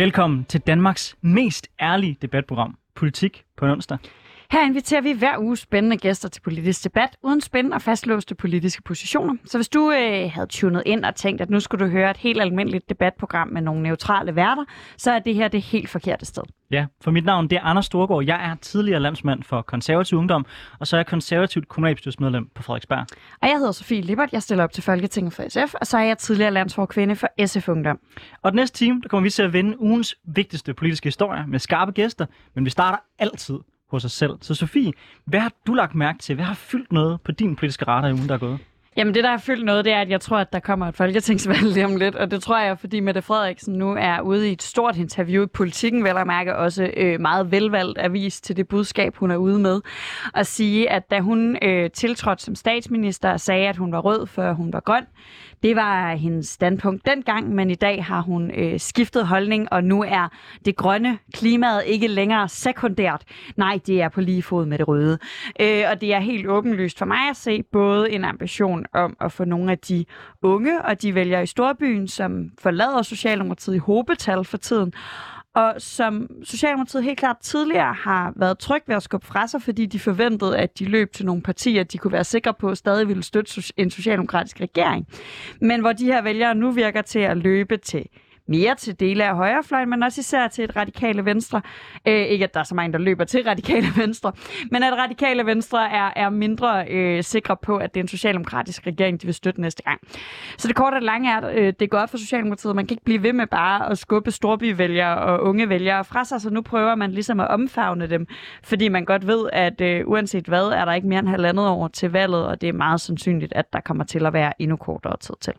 Velkommen til Danmarks mest ærlige debatprogram, Politik på en onsdag. Her inviterer vi hver uge spændende gæster til politisk debat, uden spændende og fastlåste politiske positioner. Så hvis du øh, havde tunet ind og tænkt, at nu skulle du høre et helt almindeligt debatprogram med nogle neutrale værter, så er det her det helt forkerte sted. Ja, for mit navn det er Anders Storgård. Jeg er tidligere landsmand for konservativ ungdom, og så er jeg konservativt kommunalbestyrelsesmedlem på Frederiksberg. Og jeg hedder Sofie Lippert, jeg stiller op til Folketinget for SF, og så er jeg tidligere landsforkvinde for SF Ungdom. Og den næste time, der kommer vi til at vende ugens vigtigste politiske historie med skarpe gæster, men vi starter altid hos os selv. Så Sofie, hvad har du lagt mærke til? Hvad har fyldt noget på din politiske radar i ugen, der er gået? Jamen det, der har fyldt noget, det er, at jeg tror, at der kommer et folketingsvalg lige om lidt. Og det tror jeg, fordi Mette Frederiksen nu er ude i et stort interview i politikken, vel at mærke også øh, meget velvalgt avis til det budskab, hun er ude med. Og sige, at da hun øh, tiltrådte som statsminister og sagde, at hun var rød, før hun var grøn, det var hendes standpunkt dengang, men i dag har hun øh, skiftet holdning, og nu er det grønne klimaet ikke længere sekundært. Nej, det er på lige fod med det røde. Øh, og det er helt åbenlyst for mig at se både en ambition om at få nogle af de unge og de vælger i storbyen, som forlader Socialdemokratiet i hobetal for tiden, og som Socialdemokratiet helt klart tidligere har været tryg ved at skubbe fra sig, fordi de forventede, at de løb til nogle partier, de kunne være sikre på, stadig ville støtte en socialdemokratisk regering. Men hvor de her vælgere nu virker til at løbe til mere til dele af højrefløjen, men også især til et radikale venstre. Øh, ikke at der er så mange, der løber til radikale venstre, men at radikale venstre er, er mindre øh, sikre på, at det er en socialdemokratisk regering, de vil støtte næste gang. Så det korte og lange er, at øh, det går op for Socialdemokratiet. Man kan ikke blive ved med bare at skubbe storbyvælgere og unge vælgere fra sig, så nu prøver man ligesom at omfavne dem, fordi man godt ved, at øh, uanset hvad, er der ikke mere end halvandet år til valget, og det er meget sandsynligt, at der kommer til at være endnu kortere tid til.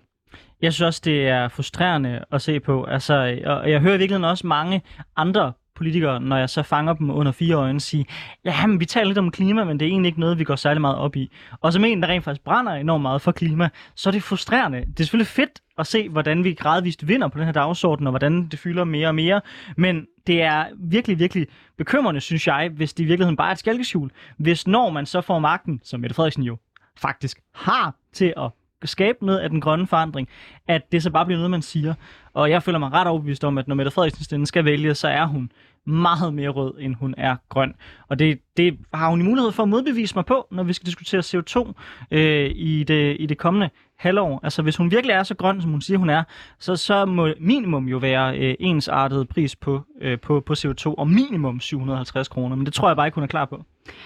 Jeg synes også, det er frustrerende at se på. Altså, og jeg hører virkelig også mange andre politikere, når jeg så fanger dem under fire øjne, sige, ja, men vi taler lidt om klima, men det er egentlig ikke noget, vi går særlig meget op i. Og som en, der rent faktisk brænder enormt meget for klima, så er det frustrerende. Det er selvfølgelig fedt at se, hvordan vi gradvist vinder på den her dagsorden, og hvordan det fylder mere og mere. Men det er virkelig, virkelig bekymrende, synes jeg, hvis det i virkeligheden bare er et skalkeskjul. Hvis når man så får magten, som Mette Frederiksen jo faktisk har til at skabe noget af den grønne forandring, at det så bare bliver noget, man siger. Og jeg føler mig ret overbevist om, at når Mette Frederiksen skal vælge, så er hun meget mere rød, end hun er grøn. Og det, det har hun i mulighed for at modbevise mig på, når vi skal diskutere CO2 øh, i, det, i det kommende halvår. Altså hvis hun virkelig er så grøn, som hun siger, hun er, så, så må minimum jo være øh, ensartet pris på, øh, på, på CO2, og minimum 750 kroner. Men det tror jeg bare ikke, hun er klar på.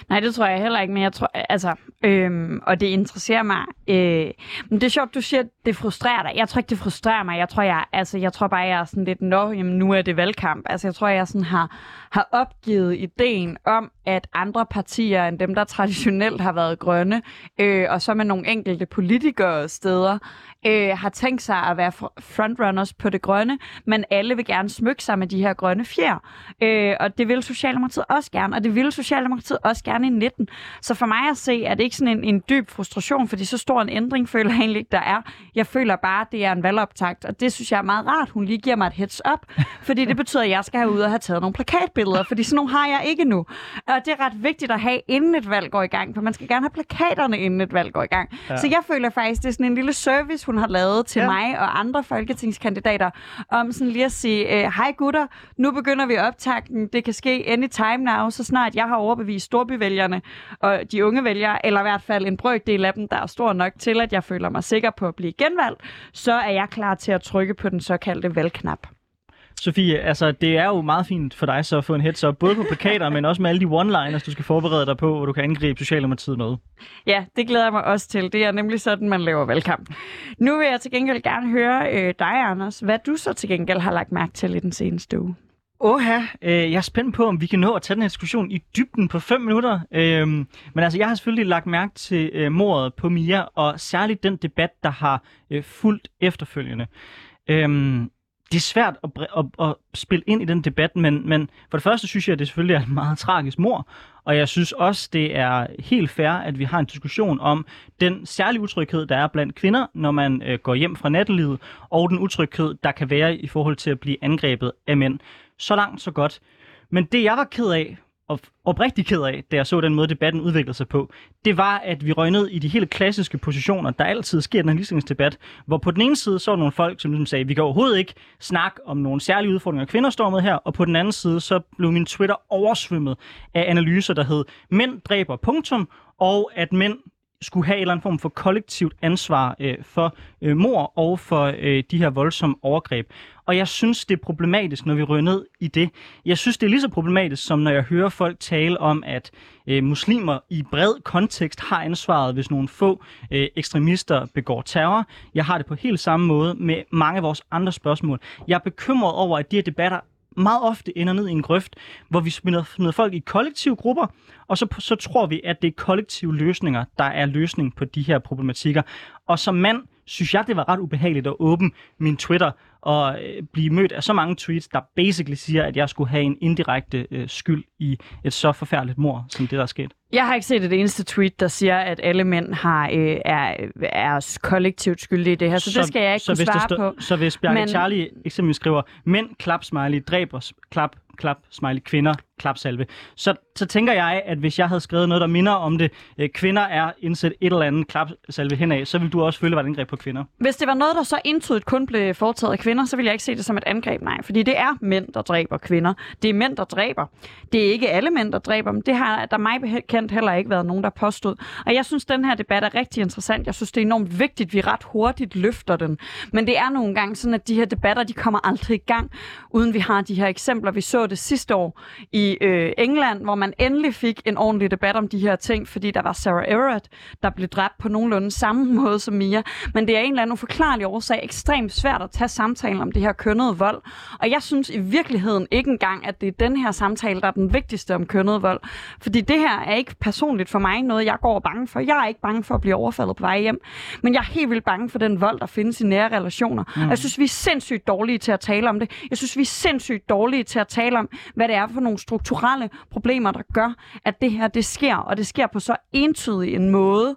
Nej, det tror jeg heller ikke, men jeg tror, altså, øhm, og det interesserer mig. Øh, men det er sjovt, du siger, at det frustrerer dig. Jeg tror ikke, det frustrerer mig. Jeg tror, jeg, altså, jeg tror bare, jeg er sådan lidt, nå, jamen, nu er det valgkamp. Altså, jeg tror, jeg sådan har, har opgivet ideen om, at andre partier end dem, der traditionelt har været grønne, øh, og så med nogle enkelte politikere steder, øh, har tænkt sig at være frontrunners på det grønne, men alle vil gerne smykke sig med de her grønne fjer. Øh, og det vil Socialdemokratiet også gerne, og det vil Socialdemokratiet også gerne i 19. Så for mig at se, er det ikke sådan en, en dyb frustration, fordi så stor en ændring føler jeg egentlig ikke, der er. Jeg føler bare, at det er en valgoptakt, og det synes jeg er meget rart. Hun lige giver mig et heads up, fordi det betyder, at jeg skal have ud og have taget nogle plakatbilleder, fordi sådan nogle har jeg ikke nu. Og det er ret vigtigt at have, inden et valg går i gang, for man skal gerne have plakaterne, inden et valg går i gang. Ja. Så jeg føler faktisk, det er sådan en lille service, hun har lavet til ja. mig og andre folketingskandidater, om sådan lige at sige, øh, hej gutter, nu begynder vi optakten, det kan ske anytime now, så snart jeg har overbevist storbyvælgerne og de unge vælgere, eller i hvert fald en brøkdel af dem, der er stor nok til, at jeg føler mig sikker på at blive genvalgt, så er jeg klar til at trykke på den såkaldte valgknap. Sofie, altså det er jo meget fint for dig så at få en heads up, både på plakater, men også med alle de one-liners, du skal forberede dig på, hvor du kan angribe Socialdemokratiet med. Ja, det glæder jeg mig også til. Det er nemlig sådan, man laver valgkamp. Nu vil jeg til gengæld gerne høre øh, dig, Anders, hvad du så til gengæld har lagt mærke til i den seneste uge. Åh øh, jeg er spændt på, om vi kan nå at tage den her diskussion i dybden på 5 minutter. Øh, men altså, jeg har selvfølgelig lagt mærke til øh, mordet på Mia, og særligt den debat, der har øh, fulgt efterfølgende. Øh, det er svært at, at, at spille ind i den debat, men, men for det første synes jeg, at det selvfølgelig er et meget tragisk mor, og jeg synes også, det er helt fair, at vi har en diskussion om den særlige utryghed, der er blandt kvinder, når man øh, går hjem fra nattelivet, og den utryghed, der kan være i forhold til at blive angrebet af mænd. Så langt, så godt. Men det, jeg var ked af, og oprigtig ked af, da jeg så den måde, debatten udviklede sig på, det var, at vi røg ned i de helt klassiske positioner, der altid sker i den her ligestillingsdebat, hvor på den ene side så var nogle folk, som ligesom sagde, vi kan overhovedet ikke snakke om nogle særlige udfordringer, kvinder står med her, og på den anden side, så blev min Twitter oversvømmet af analyser, der hed, mænd dræber punktum, og at mænd skulle have en eller anden form for kollektivt ansvar øh, for øh, mor og for øh, de her voldsomme overgreb. Og jeg synes, det er problematisk, når vi rører ned i det. Jeg synes, det er lige så problematisk, som når jeg hører folk tale om, at øh, muslimer i bred kontekst har ansvaret, hvis nogle få øh, ekstremister begår terror. Jeg har det på helt samme måde med mange af vores andre spørgsmål. Jeg er bekymret over, at de her debatter meget ofte ender ned i en grøft, hvor vi smider, smider folk i kollektive grupper, og så, så tror vi, at det er kollektive løsninger, der er løsning på de her problematikker. Og som mand synes jeg, det var ret ubehageligt at åbne min Twitter og øh, blive mødt af så mange tweets, der basically siger, at jeg skulle have en indirekte øh, skyld i et så forfærdeligt mor, som det der er sket. Jeg har ikke set et eneste tweet, der siger, at alle mænd har, øh, er, er kollektivt skyldige i det her, så, så det skal jeg ikke så kunne svare stå- på. Så hvis Bjarke Men-. Charlie eksempelvis skriver, mænd, klap, smiley, dræber, klap, klap, smiley, kvinder, klap, salve, så, så tænker jeg, at hvis jeg havde skrevet noget, der minder om det, øh, kvinder er indsat et eller andet klap, salve henad, så vil du også føle, at det var et angreb på kvinder. Hvis det var noget, der så entydigt kun blev foretaget af kvinder, så ville jeg ikke se det som et angreb, nej. Fordi det er mænd, der dræber kvinder. Det er mænd, der dræber. Det er ikke alle mænd, der dræber dem. Det har der mig bekendt heller ikke været nogen, der påstod. Og jeg synes, den her debat er rigtig interessant. Jeg synes, det er enormt vigtigt, at vi ret hurtigt løfter den. Men det er nogle gange sådan, at de her debatter, de kommer aldrig i gang, uden vi har de her eksempler. Vi så det sidste år i øh, England, hvor man endelig fik en ordentlig debat om de her ting, fordi der var Sarah Everett, der blev dræbt på nogenlunde samme måde som Mia. Men det er en eller anden uforklarlig årsag ekstremt svært at tage samtalen om det her kønnede vold. Og jeg synes i virkeligheden ikke engang, at det er den her samtale, der er den vigtigste om kønnet vold. Fordi det her er ikke personligt for mig noget, jeg går bange for. Jeg er ikke bange for at blive overfaldet på vej hjem. Men jeg er helt vildt bange for den vold, der findes i nære relationer. Mm. Og jeg synes, vi er sindssygt dårlige til at tale om det. Jeg synes, vi er sindssygt dårlige til at tale om, hvad det er for nogle strukturelle problemer, der gør, at det her det sker. Og det sker på så entydig en måde,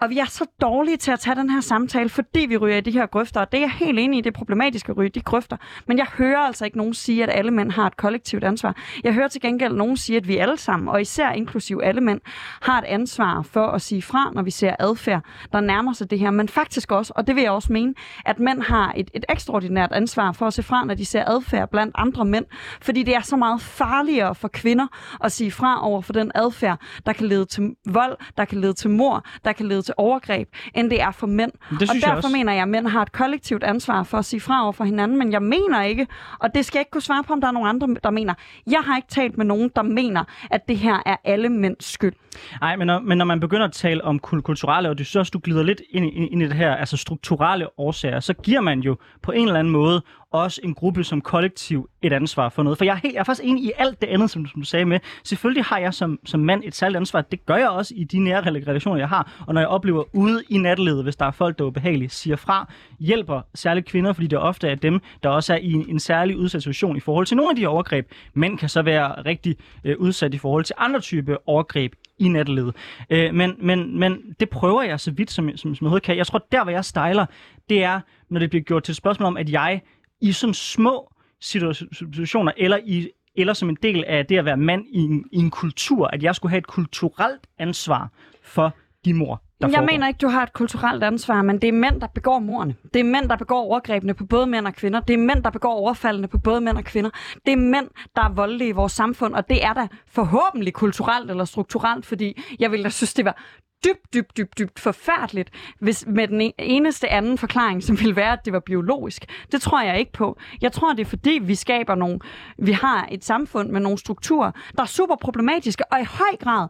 og vi er så dårlige til at tage den her samtale, fordi vi ryger i de her grøfter. Og det er jeg helt enig i, det er problematisk at ryge de grøfter. Men jeg hører altså ikke nogen sige, at alle mænd har et kollektivt ansvar. Jeg hører til gengæld nogen sige, at vi alle sammen, og især inklusiv alle mænd, har et ansvar for at sige fra, når vi ser adfærd, der nærmer sig det her. Men faktisk også, og det vil jeg også mene, at mænd har et, et ekstraordinært ansvar for at se fra, når de ser adfærd blandt andre mænd. Fordi det er så meget farligere for kvinder at sige fra over for den adfærd, der kan lede til vold, der kan lede til mor, der kan lede til overgreb, end det er for mænd. Det og jeg derfor også. mener jeg, at mænd har et kollektivt ansvar for at sige fra over for hinanden, men jeg mener ikke, og det skal jeg ikke kunne svare på, om der er nogen andre, der mener. Jeg har ikke talt med nogen, der mener, at det her er alle mænds skyld. Nej, men når, men når man begynder at tale om kul- kulturelle, og det synes også, du glider lidt ind i, ind i det her, altså strukturelle årsager, så giver man jo på en eller anden måde også en gruppe som kollektiv et ansvar for noget. For jeg er, helt, jeg er faktisk enig i alt det andet, som, som du sagde med. Selvfølgelig har jeg som, som mand et særligt ansvar. Det gør jeg også i de nære relationer, jeg har. Og når jeg oplever ude i nattelivet, hvis der er folk, der er ubehagelige, siger fra, hjælper særligt kvinder, fordi det ofte er dem, der også er i en, en særlig udsat situation i forhold til nogle af de overgreb. Mænd kan så være rigtig øh, udsat i forhold til andre typer overgreb i nattelivet. Øh, men, men, men det prøver jeg så vidt, som, som, som jeg overhovedet kan. Jeg tror, der hvor jeg stejler, det er, når det bliver gjort til et spørgsmål om, at jeg i sådan små situationer, eller i eller som en del af det at være mand i en, i en kultur, at jeg skulle have et kulturelt ansvar for de mor, der Jeg foregår. mener ikke, du har et kulturelt ansvar, men det er mænd, der begår morerne. Det er mænd, der begår overgrebene på både mænd og kvinder. Det er mænd, der begår overfaldene på både mænd og kvinder. Det er mænd, der er voldelige i vores samfund, og det er da forhåbentlig kulturelt eller strukturelt, fordi jeg ville da synes, det var dybt, dybt, dybt, dybt forfærdeligt, hvis med den e-, eneste anden forklaring, som ville være, at det var biologisk. Det tror jeg ikke på. Jeg tror, det er fordi, vi skaber nogle, vi har et samfund med nogle strukturer, der er super problematiske, og i høj grad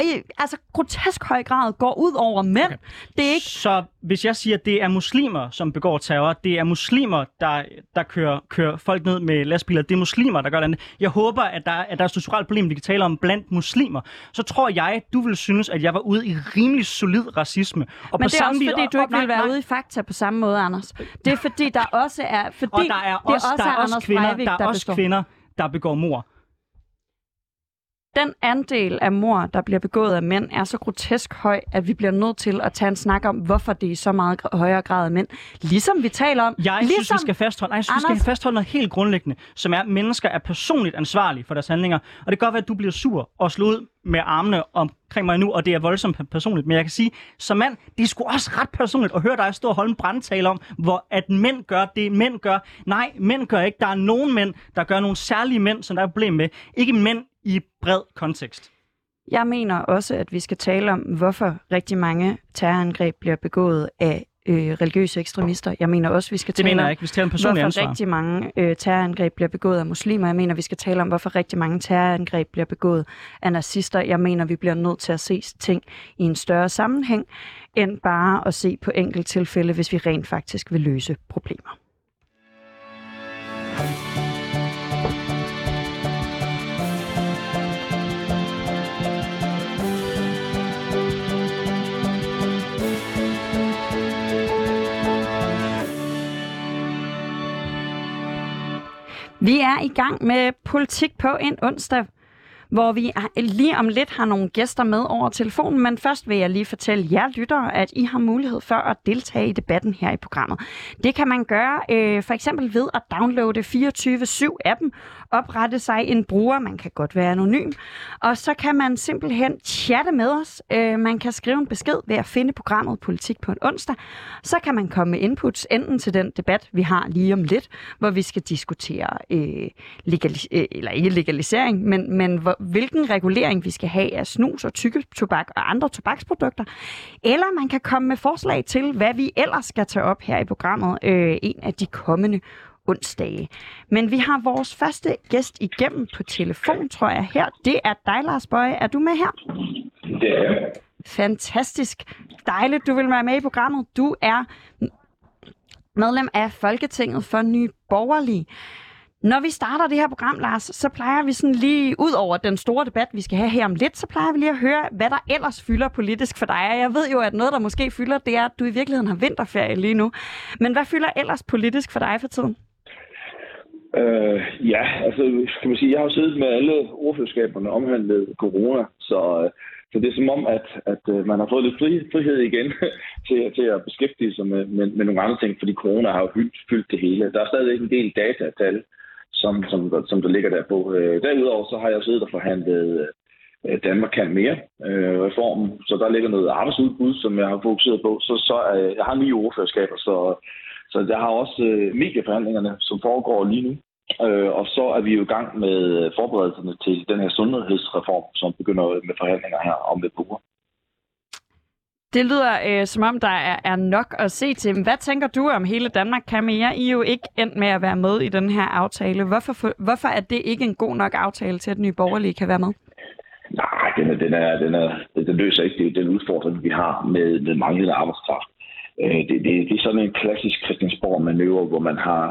i, altså grotesk høj grad går ud over mænd. Okay. Det er ikke Så hvis jeg siger, at det er muslimer, som begår terror, det er muslimer, der, der kører, kører folk ned med lastbiler, det er muslimer, der gør det. Jeg håber, at der, at der er et strukturelt problem, vi kan tale om blandt muslimer. Så tror jeg, du vil synes, at jeg var ude i rimelig solid racisme. Og men det er samme også fordi, du ikke vil være ude i fakta på samme måde, Anders. Det er fordi, der også er... Fordi Og der er også, det der er Anders også kvinder, Breivik, der er også består. kvinder, der begår mor. Den andel af mor, der bliver begået af mænd, er så grotesk høj, at vi bliver nødt til at tage en snak om, hvorfor det er så meget højere grad af mænd. Ligesom vi taler om... Jeg ligesom, synes, vi skal fastholde, nej, jeg synes, vi skal fastholde noget helt grundlæggende, som er, at mennesker er personligt ansvarlige for deres handlinger. Og det kan godt være, at du bliver sur og slået ud med armene omkring mig nu, og det er voldsomt personligt. Men jeg kan sige, som mand, det er sgu også ret personligt at høre dig stå og holde en brandtale om, hvor at mænd gør det, mænd gør. Nej, mænd gør ikke. Der er nogen mænd, der gør nogle særlige mænd, som der er problem med. Ikke mænd i bred kontekst. Jeg mener også, at vi skal tale om, hvorfor rigtig mange terrorangreb bliver begået af øh, religiøse ekstremister. Jeg mener også, vi skal det tale mener om, jeg ikke. Vi skal tale om personlig hvorfor ansvar. rigtig mange øh, terrorangreb bliver begået af muslimer. Jeg mener, vi skal tale om, hvorfor rigtig mange terrorangreb bliver begået af nazister. Jeg mener, vi bliver nødt til at se ting i en større sammenhæng, end bare at se på enkelt tilfælde, hvis vi rent faktisk vil løse problemer. Vi er i gang med politik på en onsdag, hvor vi lige om lidt har nogle gæster med over telefonen, men først vil jeg lige fortælle jer lyttere, at I har mulighed for at deltage i debatten her i programmet. Det kan man gøre øh, for eksempel ved at downloade 24-7-appen, oprette sig en bruger, man kan godt være anonym, og så kan man simpelthen chatte med os. Øh, man kan skrive en besked ved at finde programmet Politik på en onsdag. Så kan man komme med inputs enten til den debat, vi har lige om lidt, hvor vi skal diskutere øh, legalis- øh, eller ikke legalisering, men, men hvor, hvilken regulering vi skal have af snus og tykketobak og andre tobaksprodukter. Eller man kan komme med forslag til, hvad vi ellers skal tage op her i programmet øh, en af de kommende onsdage. Men vi har vores første gæst igennem på telefon, tror jeg her. Det er dig, Lars Bøje. Er du med her? Det er jeg. Fantastisk. Dejligt, du vil være med i programmet. Du er medlem af Folketinget for Nye Borgerlige. Når vi starter det her program, Lars, så plejer vi sådan lige, ud over den store debat, vi skal have her om lidt, så plejer vi lige at høre, hvad der ellers fylder politisk for dig. Jeg ved jo, at noget, der måske fylder, det er, at du i virkeligheden har vinterferie lige nu. Men hvad fylder ellers politisk for dig for tiden? Øh, ja, altså kan man sige, jeg har jo siddet med alle ordførerskaberne omhandlet corona, så, øh, så det er som om, at, at øh, man har fået lidt fri, frihed igen til, til at beskæftige sig med, med, med nogle andre ting, fordi corona har jo fyldt, fyldt det hele. Der er stadig en del datatal, som, som, som der ligger der på. Øh, derudover så har jeg siddet og forhandlet øh, Danmark kan mere øh, reformen, så der ligger noget arbejdsudbud, som jeg har fokuseret på. Så, så øh, jeg har nye ordførerskaber, så så jeg har også øh, medieforhandlingerne, som foregår lige nu. Øh, og så er vi jo i gang med forberedelserne til den her sundhedsreform, som begynder med forhandlinger her om et uger. Det lyder øh, som om, der er, er nok at se til. Hvad tænker du om hele Danmark kan mere? I er jo ikke endt med at være med i den her aftale. Hvorfor, for, hvorfor er det ikke en god nok aftale til, at Nye Borgerlige kan være med? Nej, den, er, den, er, den, er, den løser ikke den udfordring, vi har med, med manglende arbejdskraft. Øh, det, det, det er sådan en klassisk Christiansborg-manøvre, hvor man har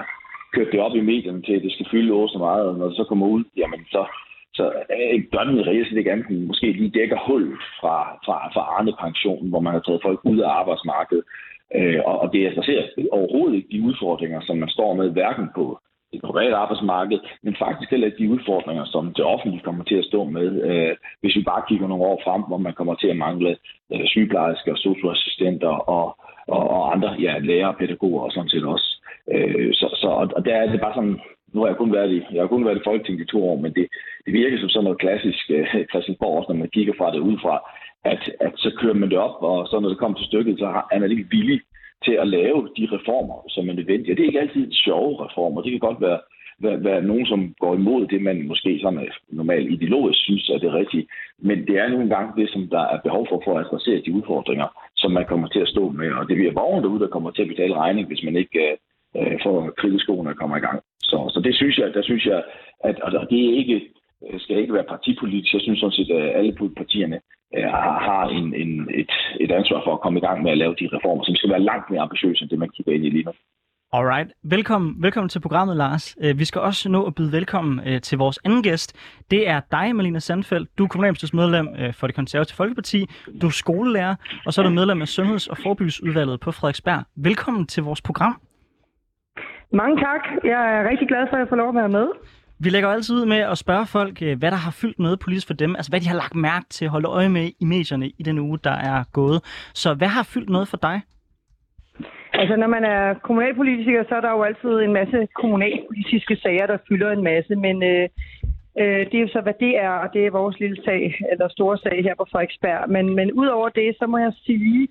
kørt det op i medierne til, at det skal fylde over så meget, og når det så kommer ud, jamen så, så øh, gør den reelt set ikke andet måske lige dækker hul fra, fra, fra Arne-pensionen, hvor man har taget folk ud af arbejdsmarkedet. Øh, og, og det adresserer overhovedet ikke de udfordringer, som man står med, hverken på det private arbejdsmarked, men faktisk heller ikke de udfordringer, som det offentlige kommer til at stå med, øh, hvis vi bare kigger nogle år frem, hvor man kommer til at mangle øh, sygeplejersker, socioassistenter og, og, og andre ja, lærere, pædagoger og sådan set også. Øh, så, så, og der er det bare sådan, nu har jeg kun været i, jeg har kun været i Folketinget i to år, men det, det virker som sådan noget klassisk øh, Christiansborg, også når man kigger fra det udefra, at, at så kører man det op, og så når det kommer til stykket, så er man ikke villig til at lave de reformer, som er nødvendige. Og det er ikke altid sjove reformer. Det kan godt være, være, være nogen, som går imod det, man måske sådan øh, normalt ideologisk synes er det rigtige. Men det er nogle gange det, som der er behov for, for at adressere de udfordringer, som man kommer til at stå med. Og det bliver borgerne derude, der kommer til at betale regning, hvis man ikke øh, øh får kritiskoene at komme i gang. Så, så det synes jeg, der synes jeg, at og det er ikke, øh, skal ikke være partipolitisk. Jeg synes sådan set, at alle partierne har en, en, et, et ansvar for at komme i gang med at lave de reformer, som skal være langt mere ambitiøse end det, man kigger ind i lige nu. Alright. Velkommen, velkommen til programmet, Lars. Vi skal også nå at byde velkommen til vores anden gæst. Det er dig, Malina Sandfeldt. Du er kommunalbestyrelsesmedlem for det konservative Folkeparti. Du er skolelærer, og så er du medlem af Sundheds- og Forebyggelseudvalget på Frederiksberg. Velkommen til vores program. Mange tak. Jeg er rigtig glad for, at jeg får lov at være med. Vi lægger altid ud med at spørge folk, øh, hvad der har fyldt noget politisk for dem. Altså, hvad de har lagt mærke til at holde øje med i medierne i den uge, der er gået. Så hvad har fyldt noget for dig? Altså, når man er kommunalpolitiker, så er der jo altid en masse kommunalpolitiske sager, der fylder en masse, men øh, øh, det er jo så, hvad det er, og det er vores lille sag, eller store sag her på Frederiksberg. Men, men udover det, så må jeg sige,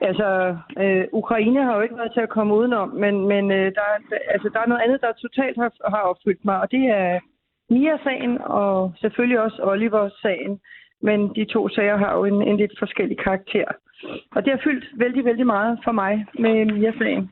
altså, øh, Ukraine har jo ikke været til at komme udenom, men, men øh, der, altså, der er noget andet, der totalt har, har opfyldt mig, og det er Mia-sagen, og selvfølgelig også Oliver-sagen. Men de to sager har jo en, en lidt forskellig karakter. Og det har fyldt vældig, vældig meget for mig med Mia-sagen.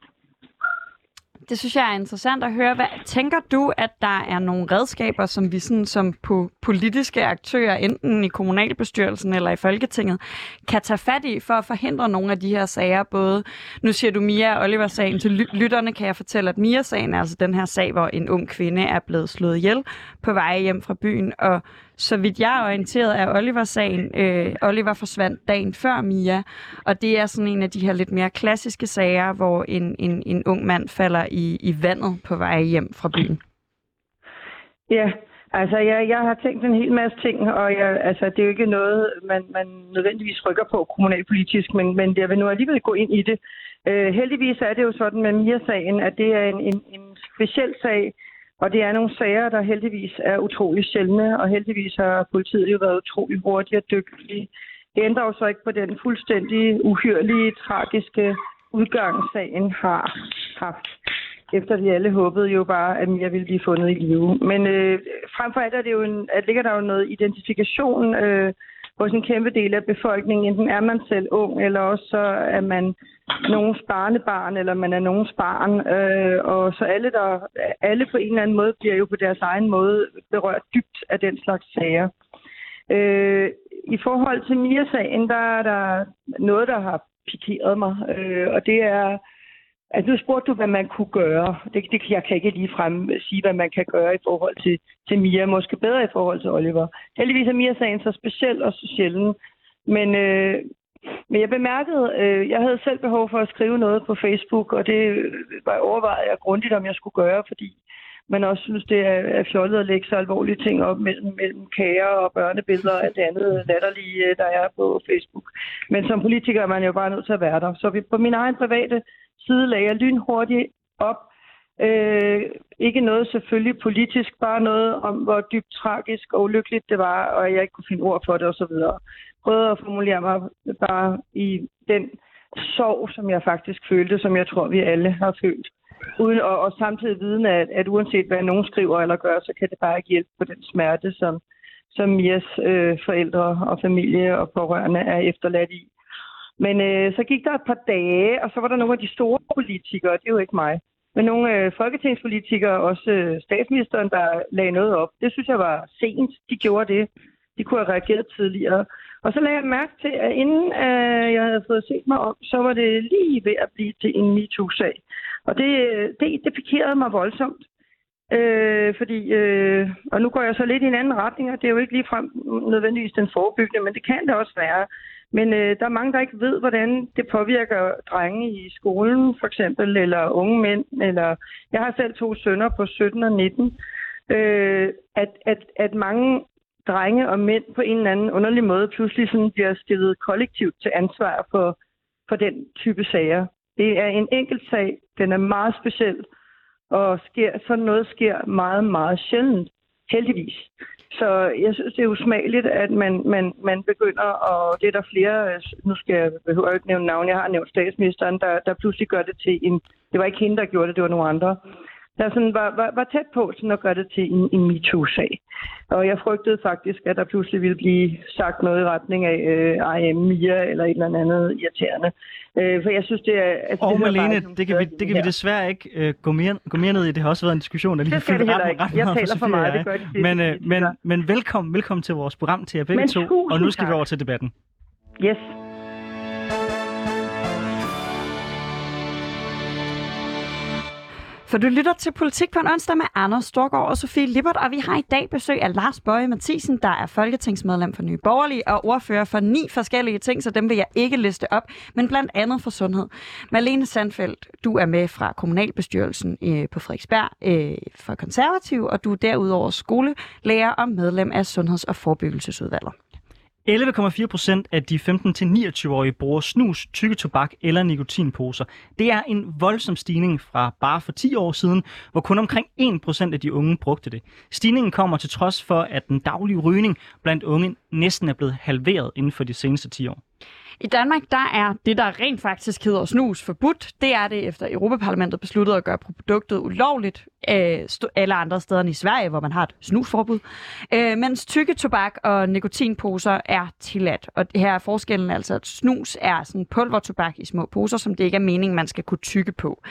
Det synes jeg er interessant at høre. Hvad, tænker du, at der er nogle redskaber, som vi sådan, som på politiske aktører, enten i kommunalbestyrelsen eller i Folketinget, kan tage fat i for at forhindre nogle af de her sager? Både, nu siger du Mia og Oliver-sagen. Til lytterne kan jeg fortælle, at Mia-sagen er altså den her sag, hvor en ung kvinde er blevet slået ihjel på vej hjem fra byen, og så vidt jeg er orienteret, er Oliver-sagen. Øh, Oliver forsvandt dagen før Mia, og det er sådan en af de her lidt mere klassiske sager, hvor en, en, en ung mand falder i, i vandet på vej hjem fra byen. Ja, altså jeg, jeg har tænkt en hel masse ting, og jeg, altså, det er jo ikke noget, man, man nødvendigvis rykker på kommunalpolitisk, men, men jeg vil nu alligevel gå ind i det. Øh, heldigvis er det jo sådan med Mia-sagen, at det er en, en, en speciel sag, og det er nogle sager, der heldigvis er utrolig sjældne, og heldigvis har politiet jo været utrolig hurtige og dygtige. Det ændrer jo så ikke på den fuldstændig uhyrlige, tragiske udgang, sagen har haft. Efter vi alle håbede jo bare, at Mia ville blive fundet i live. Men øh, frem for alt er det jo en, at ligger der jo noget identifikation øh, hos en kæmpe del af befolkningen. Enten er man selv ung, eller også så er man nogens barnebarn, eller man er nogens barn. Øh, og så alle, der, alle på en eller anden måde bliver jo på deres egen måde berørt dybt af den slags sager. Øh, I forhold til Mia-sagen, der er der noget, der har pikeret mig, øh, og det er at nu spurgte du, hvad man kunne gøre. Det, det, jeg kan ikke lige frem sige, hvad man kan gøre i forhold til, til Mia. Måske bedre i forhold til Oliver. Heldigvis er Mia-sagen så speciel og så sjælden. Men, øh, men jeg bemærkede, øh, jeg havde selv behov for at skrive noget på Facebook, og det var overvejet jeg grundigt, om jeg skulle gøre, fordi man også synes, det er, er fjollet at lægge så alvorlige ting op mellem, mellem kager og børnebilleder og alt det andet latterlige, øh, der er på Facebook. Men som politiker er man jo bare nødt til at være der. Så vi, på min egen private side lagde jeg lynhurtigt op. Øh, ikke noget selvfølgelig politisk, bare noget om, hvor dybt tragisk og ulykkeligt det var, og jeg ikke kunne finde ord for det osv. Prøvede at formulere mig bare i den sorg, som jeg faktisk følte, som jeg tror, vi alle har følt. Uden, og, og samtidig viden, at, at uanset hvad nogen skriver eller gør, så kan det bare ikke hjælpe på den smerte, som, som Mias øh, forældre og familie og pårørende er efterladt i. Men øh, så gik der et par dage, og så var der nogle af de store politikere, det er jo ikke mig, men nogle øh, folketingspolitikere, også øh, statsministeren, der lagde noget op. Det synes jeg var sent, de gjorde det. De kunne have reageret tidligere. Og så lagde jeg mærke til, at inden øh, jeg havde fået set mig om, så var det lige ved at blive til en MeToo-sag. Og det, det, det pikerede mig voldsomt. Øh, fordi, øh, og nu går jeg så lidt i en anden retning, og det er jo ikke ligefrem nødvendigvis den forebyggende, men det kan det også være. Men øh, der er mange, der ikke ved, hvordan det påvirker drenge i skolen, for eksempel, eller unge mænd. Eller jeg har selv to sønner på 17 og 19. Øh, at, at, at mange drenge og mænd på en eller anden underlig måde pludselig sådan bliver stillet kollektivt til ansvar for, for den type sager. Det er en enkelt sag. Den er meget speciel. Og sker, sådan noget sker meget, meget sjældent. Heldigvis. Så jeg synes, det er usmageligt, at man, man, man begynder, og det er der flere, nu skal jeg behøver ikke nævne navn, jeg har nævnt statsministeren, der, der pludselig gør det til en, det var ikke hende, der gjorde det, det var nogle andre, der sådan var, var, var tæt på sådan at gøre det til en, en MeToo-sag. Og jeg frygtede faktisk, at der pludselig ville blive sagt noget i retning af øh, I am Mia eller et eller andet irriterende. Øh, for jeg synes, det er... Altså, og det Malene, bare, det kan, vi, det kan vi desværre ikke øh, gå, mere, gå mere ned i. Det har også været en diskussion, der lige ikke. Ret, ret jeg taler for meget, det gør det. Men, øh, men, men velkommen, velkommen til vores program til jer begge men, to. Og nu skal vi over til debatten. Yes. For du lytter til Politik på en onsdag med Anders Storgård og Sofie Lippert, og vi har i dag besøg af Lars Bøje Mathisen, der er folketingsmedlem for Nye Borgerlige og ordfører for ni forskellige ting, så dem vil jeg ikke liste op, men blandt andet for sundhed. Malene Sandfeldt, du er med fra kommunalbestyrelsen øh, på Frederiksberg øh, for konservativ, og du er derudover skolelærer og medlem af Sundheds- og Forebyggelsesudvalget. 11,4 procent af de 15-29-årige bruger snus, tykketobak eller nikotinposer. Det er en voldsom stigning fra bare for 10 år siden, hvor kun omkring 1 procent af de unge brugte det. Stigningen kommer til trods for, at den daglige rygning blandt unge næsten er blevet halveret inden for de seneste 10 år. I Danmark, der er det, der rent faktisk hedder snus forbudt. Det er det efter Europaparlamentet besluttede at gøre produktet ulovligt øh, alle andre steder end i Sverige, hvor man har et snusforbud. Øh, mens tykke tobak og nikotinposer er tilladt. Og her er forskellen altså, at snus er sådan pulvertobak i små poser, som det ikke er meningen, man skal kunne tykke på.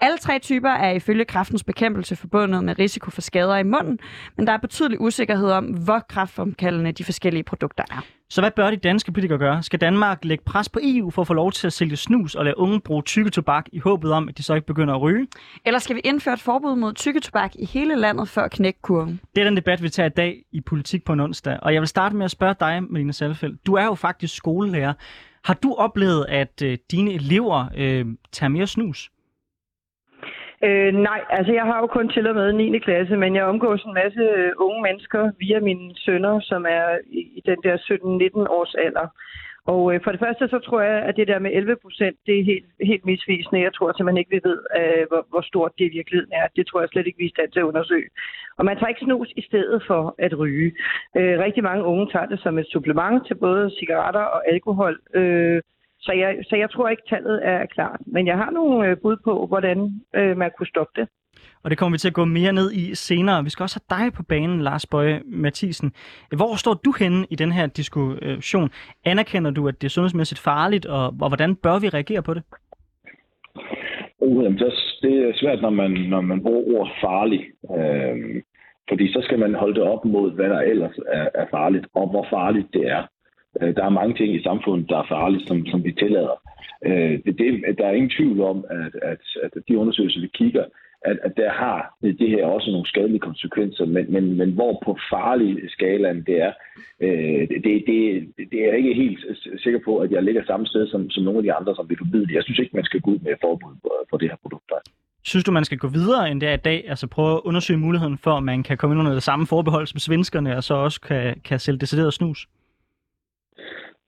Alle tre typer er ifølge kraftens bekæmpelse forbundet med risiko for skader i munden, men der er betydelig usikkerhed om, hvor kraftfremkaldende de forskellige produkter er. Så hvad bør de danske politikere gøre? Skal Danmark lægge pres på EU for at få lov til at sælge snus og lade unge bruge tykke tobak i håbet om, at de så ikke begynder at ryge? Eller skal vi indføre et forbud mod tykke tobak i hele landet for at knække kurven? Det er den debat, vi tager i dag i Politik på en onsdag. Og jeg vil starte med at spørge dig, Melina Salfeldt. Du er jo faktisk skolelærer. Har du oplevet, at øh, dine elever øh, tager mere snus? Øh, nej, altså jeg har jo kun til og med 9. klasse, men jeg omgås en masse øh, unge mennesker via mine sønner, som er i den der 17-19 års alder. Og øh, for det første, så tror jeg, at det der med 11 procent, det er helt, helt misvisende. Jeg tror simpelthen ikke, vi ved, øh, hvor, hvor stort det i virkeligheden er. Det tror jeg slet ikke, vi er stand til at undersøge. Og man tager ikke snus i stedet for at ryge. Øh, rigtig mange unge tager det som et supplement til både cigaretter og alkohol. Øh, så jeg, så jeg tror ikke, tallet er klart. Men jeg har nogle øh, bud på, hvordan øh, man kunne stoppe det. Og det kommer vi til at gå mere ned i senere. Vi skal også have dig på banen, Lars Bøje Mathisen. Hvor står du henne i den her diskussion? Anerkender du, at det er sundhedsmæssigt farligt, og, og hvordan bør vi reagere på det? Uh, det er svært, når man, når man bruger ordet farlig. Øh, fordi så skal man holde det op mod, hvad der ellers er, er farligt, og hvor farligt det er. Øh, der er mange ting i samfundet, der er farlige, som, som vi tillader. Øh, det, det, der er ingen tvivl om, at, at, at de undersøgelser, vi kigger, at, at der har det her også nogle skadelige konsekvenser, men, men, men hvor på farlig skalaen det er, øh, det, det, det er jeg ikke helt sikker på, at jeg ligger samme sted som, som nogle af de andre, som vi forbyde det. Jeg synes ikke, man skal gå ud med forbud for det her produkt. Synes du, man skal gå videre end det er i dag? Altså prøve at undersøge muligheden for, at man kan komme ind under det samme forbehold som svenskerne, og så også kan, kan sælge decideret snus?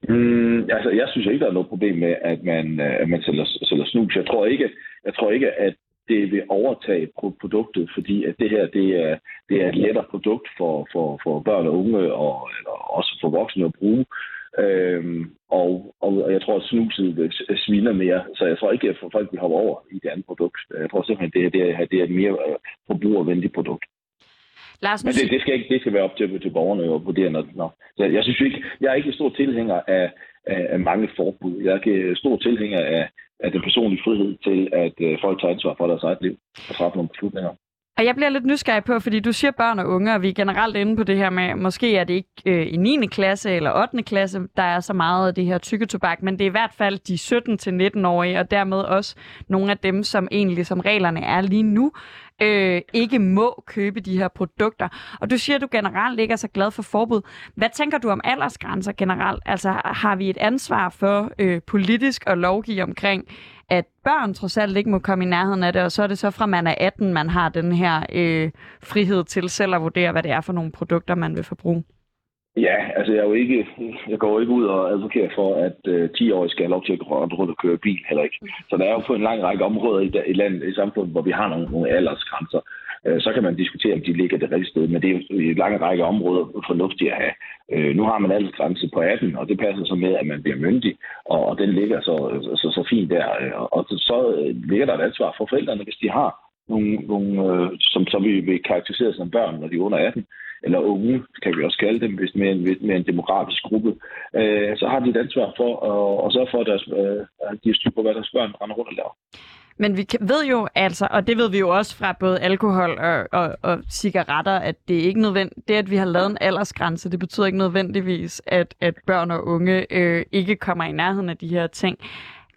Mm, altså, jeg synes ikke, der er noget problem med, at man, øh, at man sælger, sælger snus. Jeg tror ikke, jeg tror ikke at det vil overtage produktet, fordi at det her det er, det er et lettere produkt for, for, for børn og unge, og eller også for voksne at bruge. Øhm, og, og jeg tror, at snuset sviner mere, så jeg tror ikke, at folk vil hoppe over i det andet produkt. Jeg tror simpelthen, at det, det, er, det er et mere øh, forbrugervenligt produkt. Lars, Men det, det, skal ikke det skal være op til, til borgerne at vurdere. Når, når. Jeg, jeg, synes ikke, jeg er ikke stor tilhænger af, af, af mange forbud. Jeg er ikke stor tilhænger af, af den personlige frihed til, at øh, folk tager ansvar for deres eget liv og træffer nogle beslutninger. Og jeg bliver lidt nysgerrig på, fordi du siger børn og unge, og vi er generelt inde på det her med, måske er det ikke øh, i 9. klasse eller 8. klasse, der er så meget af det her tykke tobak, men det er i hvert fald de 17-19-årige, og dermed også nogle af dem, som egentlig som reglerne er lige nu, øh, ikke må købe de her produkter. Og du siger, at du generelt ikke er så glad for forbud. Hvad tænker du om aldersgrænser generelt? Altså har vi et ansvar for øh, politisk at lovgive omkring, at børn trods alt ikke må komme i nærheden af det, og så er det så fra man er 18, man har den her øh, frihed til selv at vurdere, hvad det er for nogle produkter, man vil forbruge? Ja, altså jeg, er jo ikke, jeg går ikke ud og advokerer for, at øh, 10-årige skal have lov til at gå rundt og køre bil, heller ikke. Så der er jo på en lang række områder i, i landet, i samfundet, hvor vi har nogle, nogle aldersgrænser. Øh, så kan man diskutere, om de ligger det rigtige sted, men det er jo i en lang række områder fornuftigt at have. Øh, nu har man aldersgrænse på 18, og det passer så med, at man bliver myndig, og, og den ligger så, så, så fint der. Øh, og, og så øh, ligger der et ansvar for forældrene, hvis de har nogle, nogle øh, som, som vi vil karakterisere som børn, når de er under 18, eller unge, kan vi også kalde dem, hvis med en, med en demografisk gruppe, øh, så har de et ansvar for at, at sørge for, at, deres, øh, at de er styr på, hvad deres børn render rundt og laver. Men vi ved jo altså, og det ved vi jo også fra både alkohol og, og, og cigaretter, at det er ikke nødvendigt, det at vi har lavet en aldersgrænse, det betyder ikke nødvendigvis, at, at børn og unge øh, ikke kommer i nærheden af de her ting.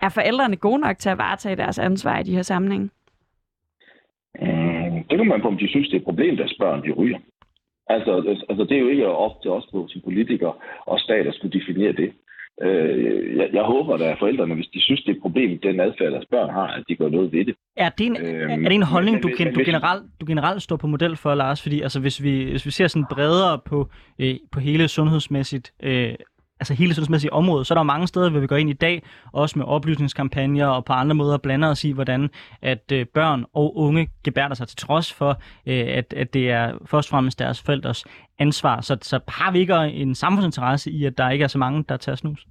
Er forældrene gode nok til at varetage deres ansvar i de her sammenhænge? Mm, det kan man på, om de synes, det er et problem, deres børn de ryger. Altså, altså, det er jo ikke op til os som politikere og stat at skulle definere det. Øh, jeg, jeg håber, at forældrene, hvis de synes, det er et problem, den adfærd, deres børn har, at de gør noget ved det. Er det en, øh, er det en holdning, men, du, men, du, generelt, du generelt står på model for, Lars? Fordi altså, hvis, vi, hvis vi ser sådan bredere på, øh, på hele sundhedsmæssigt, øh, altså hele sundhedsmæssige område, så er der mange steder, hvor vi går ind i dag, også med oplysningskampagner og på andre måder blander os i, hvordan at øh, børn og unge gebærder sig til trods for, øh, at, at det er først og fremmest deres forældres ansvar. Så, så har vi ikke en samfundsinteresse i, at der ikke er så mange, der tager snus?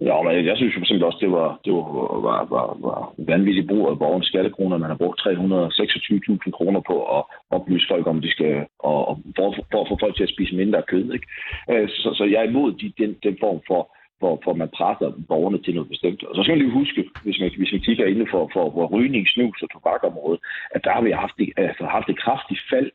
Ja, men jeg synes jo simpelthen også, det var, det var, var, var, var vanvittigt brug af borgernes skattekroner. Man har brugt 326.000 kroner på at oplyse folk om, de skal, og, og for, for at få folk til at spise mindre kød. Ikke? Øh, så, så jeg er imod de, den, den form for, for, for man presser borgerne til noget bestemt. Og så skal man lige huske, hvis man, hvis man kigger inden for, for, for rygning, snus og tobakområdet, at der har vi haft, altså, haft et kraftigt fald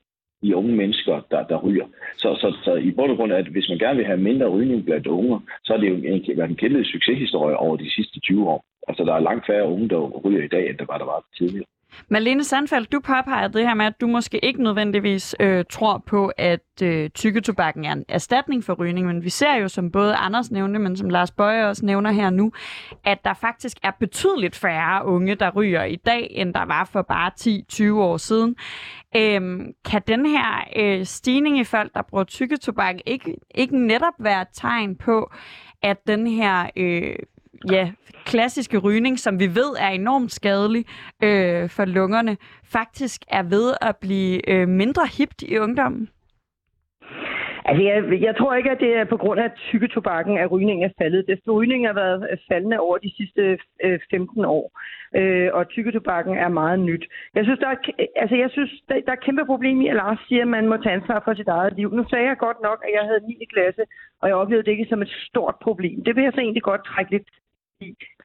i unge mennesker, der, der ryger. Så, så, så i bund og grund, at hvis man gerne vil have mindre rygning blandt unge, så er det jo en, været en kæmpe succeshistorie over de sidste 20 år. Altså, der er langt færre unge, der ryger i dag, end der var, der var tidligere. Malene Sandfeldt, du påpeger det her med, at du måske ikke nødvendigvis øh, tror på, at øh, tykketobakken er en erstatning for rygning, men vi ser jo, som både Anders nævnte, men som Lars Bøje også nævner her nu, at der faktisk er betydeligt færre unge, der ryger i dag, end der var for bare 10-20 år siden. Øhm, kan den her øh, stigning i folk, der bruger tykketobak, ikke, ikke netop være et tegn på, at den her øh, ja, klassiske rygning, som vi ved er enormt skadelig øh, for lungerne, faktisk er ved at blive øh, mindre hipt i ungdommen? Altså, jeg, jeg tror ikke, at det er på grund af, at tykketobakken, at rygningen er faldet. Det rygningen har været faldende over de sidste øh, 15 år, øh, og tykketobakken er meget nyt. Jeg synes, der er, altså, jeg synes, der, der er et kæmpe problem i, at Lars siger, at man må tage ansvar for sit eget liv. Nu sagde jeg godt nok, at jeg havde 9. klasse, og jeg oplevede det ikke som et stort problem. Det vil jeg så egentlig godt trække lidt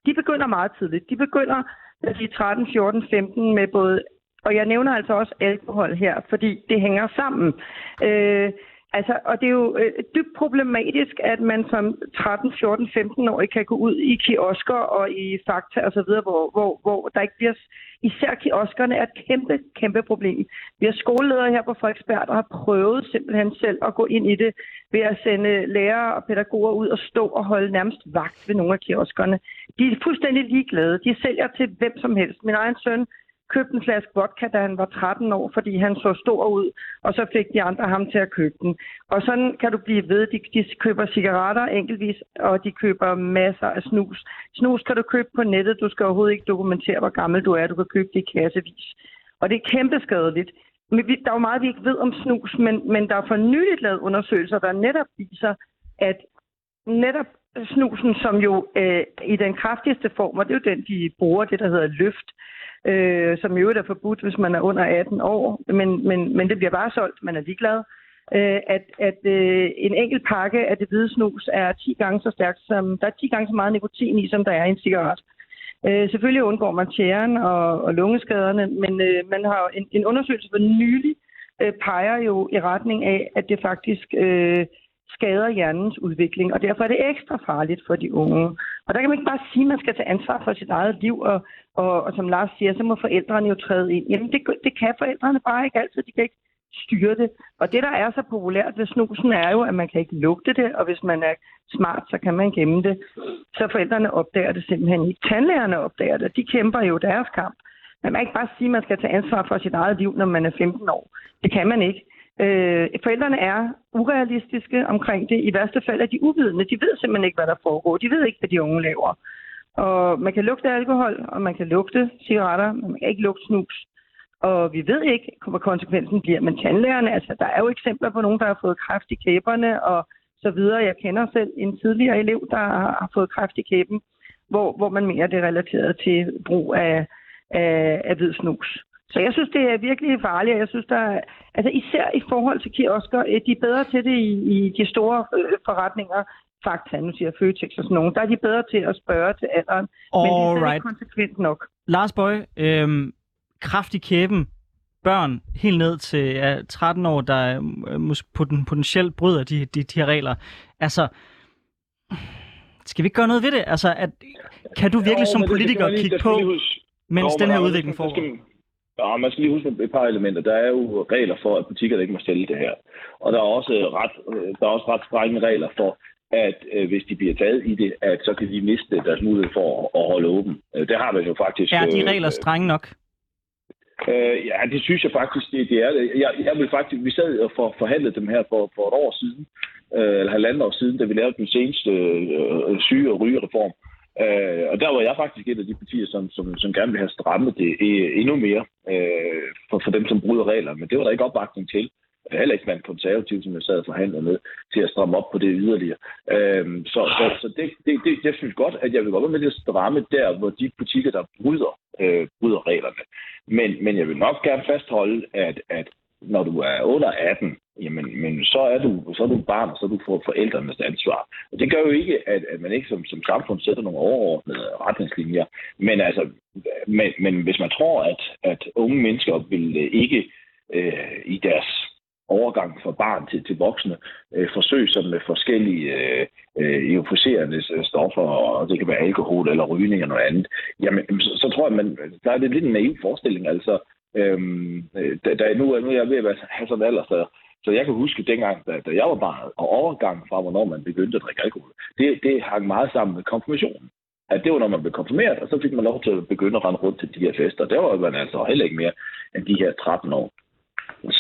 de begynder meget tidligt. De begynder, når de er 13, 14, 15 med både, og jeg nævner altså også alkohol her, fordi det hænger sammen. Øh, Altså, og det er jo øh, dybt problematisk, at man som 13, 14, 15-årig kan gå ud i kiosker og i Fakta og så videre, hvor, hvor, hvor der ikke bliver... Især kioskerne er et kæmpe, kæmpe problem. Vi har skoleledere her på Frederiksberg, der har prøvet simpelthen selv at gå ind i det ved at sende lærere og pædagoger ud og stå og holde nærmest vagt ved nogle af kioskerne. De er fuldstændig ligeglade. De sælger til hvem som helst. Min egen søn købte en flaske vodka, da han var 13 år, fordi han så stor ud, og så fik de andre ham til at købe den. Og sådan kan du blive ved. De, de køber cigaretter enkeltvis, og de køber masser af snus. Snus kan du købe på nettet. Du skal overhovedet ikke dokumentere, hvor gammel du er. Du kan købe det i kassevis. Og det er kæmpe skadeligt. Men vi, der er jo meget, vi ikke ved om snus, men, men der er for nyligt lavet undersøgelser, der netop viser, at netop snusen, som jo øh, i den kraftigste form, og det er jo den, de bruger, det der hedder løft, øh, som jo er forbudt, hvis man er under 18 år, men, men, men det bliver bare solgt, man er ligeglad. Øh, at at øh, en enkelt pakke af det hvide snus er 10 gange så stærkt, som der er 10 gange så meget nikotin i, som der er i en cigaret. Øh, selvfølgelig undgår man tjæren og, og lungeskaderne, men øh, man har en, en undersøgelse for nylig øh, peger jo i retning af, at det faktisk øh, skader hjernens udvikling, og derfor er det ekstra farligt for de unge. Og der kan man ikke bare sige, at man skal tage ansvar for sit eget liv, og, og, og som Lars siger, så må forældrene jo træde ind. Jamen det, det kan forældrene bare ikke altid, de kan ikke styre det. Og det, der er så populært ved snusen, er jo, at man kan ikke lugte det, og hvis man er smart, så kan man gemme det. Så forældrene opdager det simpelthen ikke. Tandlægerne opdager det, de kæmper jo deres kamp. Men man kan ikke bare sige, at man skal tage ansvar for sit eget liv, når man er 15 år. Det kan man ikke. Øh, forældrene er urealistiske omkring det. I værste fald er de uvidende. De ved simpelthen ikke, hvad der foregår. De ved ikke, hvad de unge laver. Og man kan lugte alkohol, og man kan lugte cigaretter, men man kan ikke lugte snus. Og vi ved ikke, hvad konsekvensen bliver. Men tandlægerne, altså, der er jo eksempler på nogen, der har fået kræft i kæberne og så videre. Jeg kender selv en tidligere elev, der har fået kræft i kæben, hvor, hvor man mener, det er relateret til brug af, af, af hvid snus. Så jeg synes, det er virkelig farligt, jeg synes, der er, altså især i forhold til kiosker, øh, de er bedre til det i, i de store øh, forretninger, Fakta, nu siger Føtex og sådan nogen, der er de bedre til at spørge til alderen, All men det er ikke konsekvent nok. Lars Bøj, øhm, kraft i kæben, børn helt ned til ja, 13 år, der øh, potentielt bryder de, de, de her regler. Altså, skal vi ikke gøre noget ved det? Altså, at, kan du virkelig jo, som politiker kigge på, mens jo, den her udvikling foregår? Ja, man skal lige huske et par elementer. Der er jo regler for, at butikker ikke må sælge det her. Og der er også ret, der er også ret strenge regler for, at øh, hvis de bliver taget i det, at så kan de miste deres mulighed for at, at holde åben. Øh, det har man jo faktisk... Er de regler strenge nok? Øh, ja, det synes jeg faktisk, det, det er det. Jeg, jeg vil faktisk, vi sad og for, forhandlede dem her for, for et år siden, øh, eller halvandet år siden, da vi lavede den seneste øh, syge- og rygereform. Øh, og der var jeg faktisk et af de partier, som, som, som gerne vil have strammet det endnu mere øh, for, for dem, som bryder regler. Men det var der ikke opbakning til. Øh, heller ikke blandt konservative, som jeg sad og forhandlede med, til at stramme op på det yderligere. Øhm, så så, så det, det, det, jeg synes godt, at jeg vil godt være med til at stramme der, hvor de butikker, der bryder, øh, bryder reglerne. Men, men jeg vil nok gerne fastholde, at, at når du er under 18, jamen, men så er du så er du barn, og så er du for forældrenes ansvar. Og det gør jo ikke, at, at man ikke som, som samfund sætter nogle overordnede retningslinjer. Men altså, men, men hvis man tror, at, at unge mennesker vil øh, ikke øh, i deres overgang fra barn til, til voksne øh, forsøg sådan med forskellige øh, øh, euforiserende stoffer, og det kan være alkohol eller rygning eller noget andet, jamen så, så tror jeg, man, der er det lidt en naiv forestilling. Altså, øhm, da, der, nu, nu er jeg ved at have sådan en alder, så, så jeg kan huske dengang, da, da jeg var barn, og overgang fra, hvornår man begyndte at drikke alkohol, det, det hang meget sammen med konfirmationen at det var, når man blev konfirmeret, og så fik man lov til at begynde at rende rundt til de her fester. Der var man altså heller ikke mere end de her 13 år.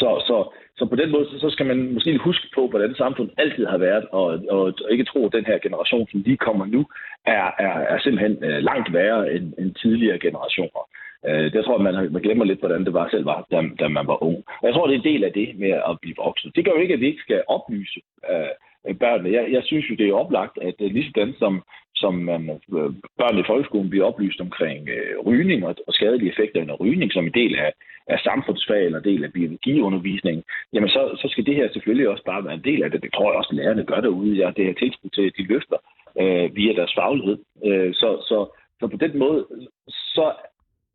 Så, så, så på den måde, så skal man måske huske på, hvordan samfundet altid har været, og, og ikke tro, at den her generation, som lige kommer nu, er, er, er simpelthen øh, langt værre end, end tidligere generationer. Øh, det tror man, man glemmer lidt, hvordan det var selv var, da, da man var ung. Og jeg tror, det er en del af det med at blive voksen. Det gør jo ikke, at vi ikke skal oplyse øh, børnene. Jeg, jeg synes jo, det er oplagt, at øh, lige sådan som, som man, øh, børn i folkeskolen bliver oplyst omkring øh, rygning og, og skadelige effekter af rygning som en del af, af samfundsfag eller del af biologiundervisningen, jamen så, så skal det her selvfølgelig også bare være en del af det. Det tror jeg også, lærerne gør derude. Ja, det her tilskud til, at de løfter øh, via deres faglighed. Øh, så, så, så på den måde, så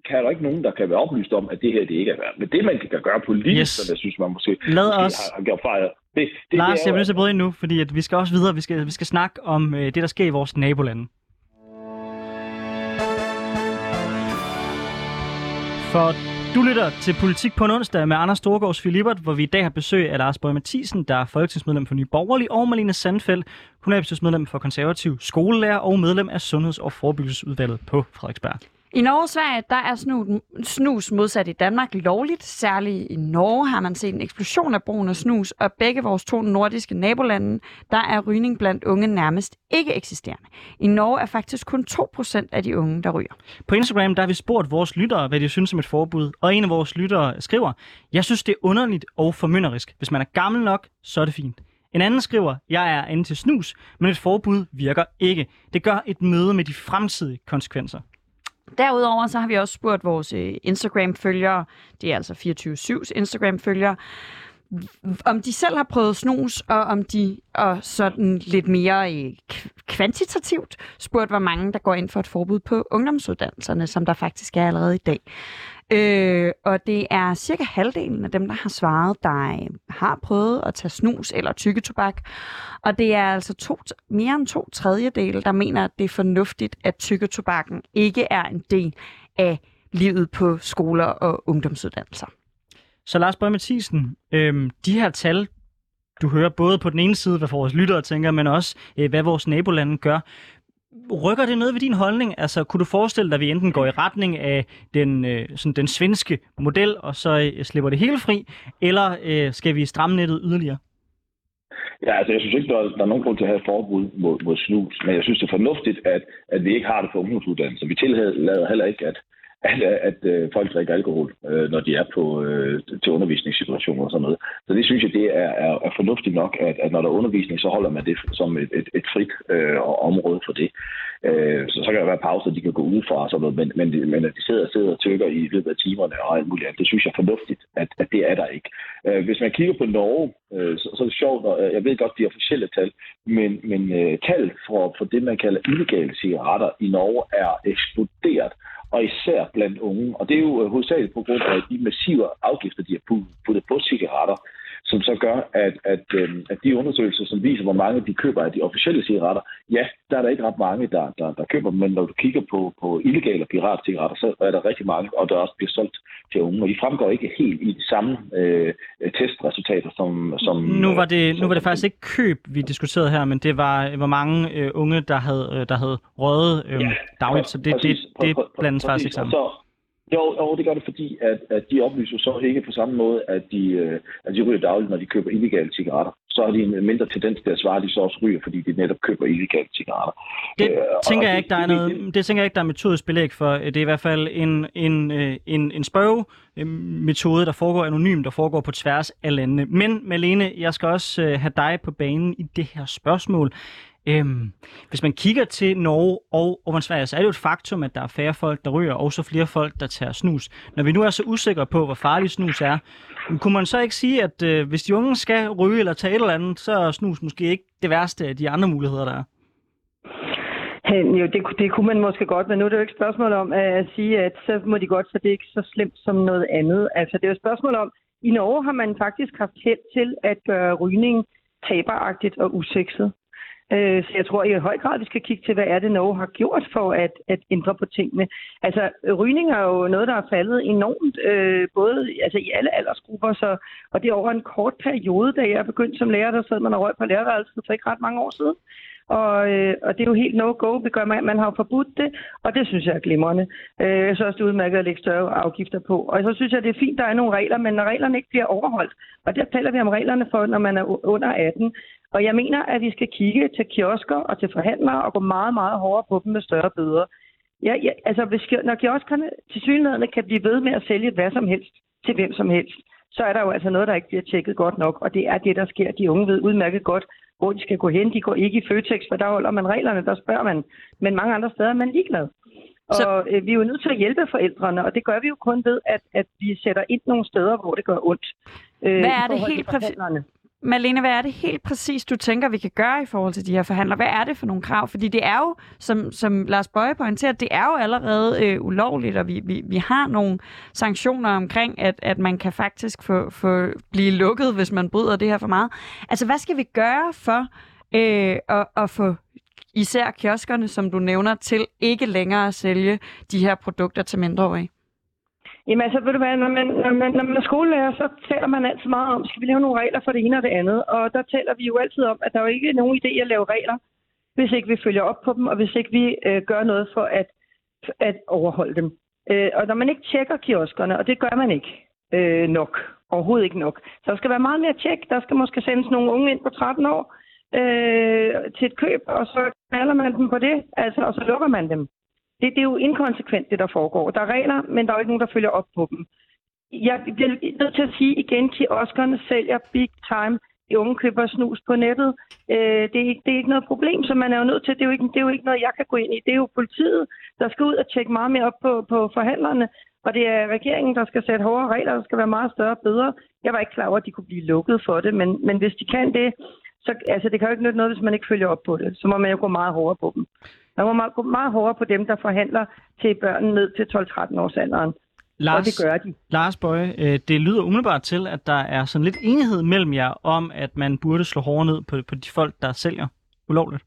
kan der ikke nogen, der kan være oplyst om, at det her det ikke er værd. Men det, man kan gøre politisk, yes. som jeg synes, man måske, Lad måske os... har, har gjort fejl, det, det, Lars, det er, jeg vil nødt til at bryde ind nu, fordi at vi skal også videre. Vi skal, vi skal snakke om øh, det, der sker i vores nabolande. For du lytter til Politik på en onsdag med Anders Storgårds Filibert, hvor vi i dag har besøg af Lars Bøge Mathisen, der er folketingsmedlem for Nye Borgerlige, og Malene Sandfeldt, kommunalbestyrelsesmedlem for konservativ skolelærer og medlem af Sundheds- og Forebyggelsesudvalget på Frederiksberg. I Norge og Sverige, der er snus, snus modsat i Danmark lovligt. Særligt i Norge har man set en eksplosion af brugen af snus, og begge vores to nordiske nabolande, der er rygning blandt unge nærmest ikke eksisterende. I Norge er faktisk kun 2% af de unge, der ryger. På Instagram der har vi spurgt vores lyttere, hvad de synes om et forbud, og en af vores lyttere skriver, jeg synes det er underligt og formynderisk. Hvis man er gammel nok, så er det fint. En anden skriver, jeg er inde til snus, men et forbud virker ikke. Det gør et møde med de fremtidige konsekvenser. Derudover så har vi også spurgt vores øh, Instagram-følgere, det er altså 24-7's Instagram-følgere, om de selv har prøvet snus, og om de og sådan lidt mere øh, kvantitativt spurgt, hvor mange der går ind for et forbud på ungdomsuddannelserne, som der faktisk er allerede i dag. Øh, og det er cirka halvdelen af dem, der har svaret, der øh, har prøvet at tage snus eller tykketobak. Og det er altså to, mere end to tredjedele, der mener, at det er fornuftigt, at tykketobakken ikke er en del af livet på skoler og ungdomsuddannelser. Så Lars Bøge Mathisen, øhm, de her tal, du hører både på den ene side, hvad vores lyttere tænker, men også øh, hvad vores nabolande gør. Rykker det noget ved din holdning? Altså, kunne du forestille dig, at vi enten går i retning af den, øh, sådan den svenske model, og så øh, slipper det hele fri, eller øh, skal vi stramme nettet yderligere? Ja, altså jeg synes ikke, der er, der er nogen grund til at have forbud mod, mod snus, men jeg synes, det er fornuftigt, at, at vi ikke har det for ungdomsuddannelse. Vi tillader heller ikke, at, at, øh, at, øh, folk drikker alkohol, øh, når de er på øh, til undervisningssituationer og sådan noget. Så det synes jeg, det er, er, er fornuftigt nok, at, at når der er undervisning, så holder man det som et, et, et frit øh, område for det. Øh, så, så kan der være pauser, de kan gå ud fra og sådan noget, men, men, men at de sidder, sidder og tykker i løbet af timerne og alt muligt andet, det synes jeg er fornuftigt, at, at det er der ikke. Øh, hvis man kigger på Norge, øh, så, så er det sjovt, og øh, jeg ved godt de officielle tal, men, men øh, tal for, for det, man kalder illegale cigaretter i Norge er eksploderet og især blandt unge. Og det er jo øh, hovedsageligt på grund af de massive afgifter, de har puttet på cigaretter som så gør, at, at, øh, at de undersøgelser, som viser, hvor mange de køber af de officielle cigaretter, ja, der er der ikke ret mange, der, der, der køber dem, men når du kigger på, på illegale piratcigaretter, så er der rigtig mange, og der også bliver solgt til unge, og de fremgår ikke helt i de samme øh, testresultater, som... som nu, var det, som, nu var det faktisk ikke køb, vi diskuterede her, men det var, hvor mange øh, unge, der havde, øh, der havde røget øh, ja, dagligt, så det, præcis, det, det blandes faktisk ikke sammen. Så, jo, jo, det gør det, fordi at, at de oplyser så ikke på samme måde, at de, øh, at de ryger dagligt, når de køber illegale cigaretter. Så har de en mindre tendens til at svare, at de så også ryger, fordi de netop køber illegale cigaretter. Det øh, tænker jeg ikke, der er noget, det tænker jeg ikke, der er metodisk belæg for. Det er i hvert fald en, en, øh, en, en spørge metode, der foregår anonymt, der foregår på tværs af landene. Men Malene, jeg skal også have dig på banen i det her spørgsmål. Øhm, hvis man kigger til Norge og, og Sverige, så er det jo et faktum, at der er færre folk, der ryger, og så flere folk, der tager snus. Når vi nu er så usikre på, hvor farlig snus er, kunne man så ikke sige, at øh, hvis de unge skal ryge eller tage et eller andet, så er snus måske ikke det værste af de andre muligheder, der er? Jo, det, det kunne man måske godt, men nu er det jo ikke et spørgsmål om at sige, at så må de godt, så det er ikke så slemt som noget andet. Altså, det er jo et spørgsmål om, i Norge har man faktisk haft held til at gøre rygning taberagtigt og usekset. Øh, så jeg tror i høj grad, vi skal kigge til, hvad er det Norge har gjort for at, at ændre på tingene. Altså, rygning er jo noget, der er faldet enormt, øh, både altså, i alle aldersgrupper, så, og det er over en kort periode, da jeg begyndte som lærer, der sad man og røg på lærerværelset for ikke ret mange år siden. Og, øh, og det er jo helt no-go. Det gør man, man har jo forbudt det, og det synes jeg er glimrende. Øh, jeg synes også, det er udmærket at lægge større afgifter på. Og så synes jeg, det er fint, der er nogle regler, men når reglerne ikke bliver overholdt, og der taler vi om reglerne for, når man er under 18, og jeg mener, at vi skal kigge til kiosker og til forhandlere og gå meget, meget hårdere på dem med større bøder. Ja, ja, altså, hvis, når kioskerne til synligheden kan blive ved med at sælge hvad som helst til hvem som helst, så er der jo altså noget, der ikke bliver tjekket godt nok, og det er det, der sker. De unge ved udmærket godt, hvor de skal gå hen. De går ikke i Føtex, for der holder man reglerne, der spørger man. Men mange andre steder er man ligeglad. Og så... øh, vi er jo nødt til at hjælpe forældrene, og det gør vi jo kun ved, at, at vi sætter ind nogle steder, hvor det gør ondt. Øh, Hvad er det helt præcis? Malene, hvad er det helt præcis, du tænker, vi kan gøre i forhold til de her forhandlere? Hvad er det for nogle krav? Fordi det er jo, som, som Lars Bøje pointerer, det er jo allerede øh, ulovligt, og vi, vi, vi har nogle sanktioner omkring, at, at man kan faktisk få, få blive lukket, hvis man bryder det her for meget. Altså, hvad skal vi gøre for øh, at, at få især kioskerne, som du nævner, til ikke længere at sælge de her produkter til mindreårige? Jamen altså, ved du hvad, når man, når man, når man er skolelærer, så taler man altid meget om, skal vi lave nogle regler for det ene og det andet. Og der taler vi jo altid om, at der er jo ikke nogen idé at lave regler, hvis ikke vi følger op på dem, og hvis ikke vi øh, gør noget for at, at overholde dem. Øh, og når man ikke tjekker kioskerne, og det gør man ikke øh, nok, overhovedet ikke nok, så der skal være meget mere tjek. Der skal måske sendes nogle unge ind på 13 år øh, til et køb, og så kalder man dem på det, altså, og så lukker man dem. Det, det er jo inkonsekvent, det der foregår. Der er regler, men der er jo ikke nogen, der følger op på dem. Jeg bliver nødt til at sige igen, at Oscarne sælger big time. De unge køber snus på nettet. Øh, det, er ikke, det er ikke noget problem, så man er jo nødt til. Det er jo, ikke, det er jo ikke noget, jeg kan gå ind i. Det er jo politiet, der skal ud og tjekke meget mere op på, på forhandlerne. Og det er regeringen, der skal sætte hårdere regler. Der skal være meget større bøder. Jeg var ikke klar over, at de kunne blive lukket for det, men, men hvis de kan det, så altså, det kan jo ikke nytte noget, hvis man ikke følger op på det. Så må man jo gå meget hårdere på dem. Man må meget, gå meget hårdere på dem, der forhandler til børn ned til 12-13 års alderen. Lars, og det gør de. Lars Bøje, øh, det lyder umiddelbart til, at der er sådan lidt enighed mellem jer om, at man burde slå hårdere ned på, på de folk, der sælger ulovligt.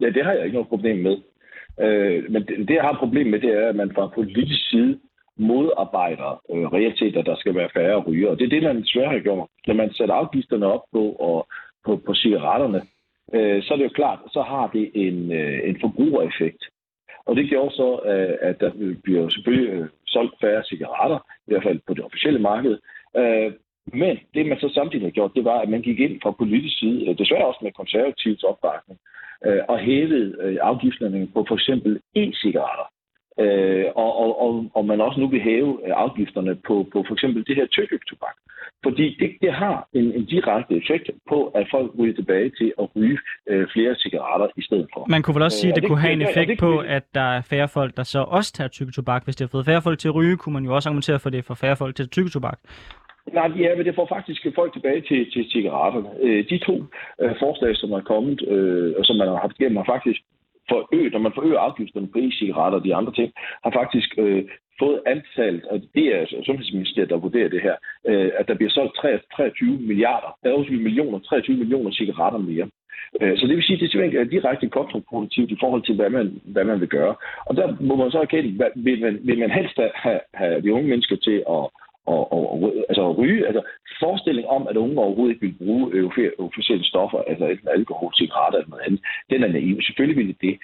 Ja, det har jeg ikke noget problem med. Øh, men det, det, jeg har et problem med, det er, at man fra politisk side modarbejder øh, realiteter, der skal være færre ryger. Og det er det, man desværre har gjort. Når man sætter afgifterne op på, og, på, på cigaretterne, øh, så er det jo klart, så har det en, øh, en forbrugereffekt. Og det gjorde så, øh, at der bliver selvfølgelig øh, solgt færre cigaretter, i hvert fald på det officielle marked. Øh, men det, man så samtidig har gjort, det var, at man gik ind fra politisk side, øh, desværre også med konservativt opbakning, øh, og hævede øh, afgifterne på for eksempel e-cigaretter. Øh, og, og, og, og man også nu vil hæve øh, afgifterne på, på for eksempel det her tobak. Fordi det, det har en, en direkte effekt på, at folk ryger tilbage til at ryge øh, flere cigaretter i stedet for. Man kunne vel også sige, at det, det kunne have en effekt det, på, at der er færre folk, der så også tager tobak. Hvis det har fået færre folk til at ryge, kunne man jo også argumentere for, at det for færre folk til tobak. Nej, ja, men det får faktisk folk tilbage til, til cigaretterne. Øh, de to øh, forslag, som er kommet, øh, og som man har haft igennem, har faktisk forøget, når man forøger afgifterne på e-cigaretter og de andre ting, har faktisk øh, fået antallet, og det er altså Sundhedsministeriet, der vurderer det her, øh, at der bliver solgt 23 milliarder, der er også millioner, 23 millioner cigaretter mere. Øh, så det vil sige, at det simpelthen er direkte kontraproduktivt i forhold til, hvad man, hvad man vil gøre. Og der må man så erkende, vil man, vil man helst have, have de unge mennesker til at og, og, og altså ryge. Altså forestilling om, at unge overhovedet ikke vil bruge euforiserende stoffer, altså enten alkohol, cigaretter eller noget andet, den er naiv. Selvfølgelig vil det.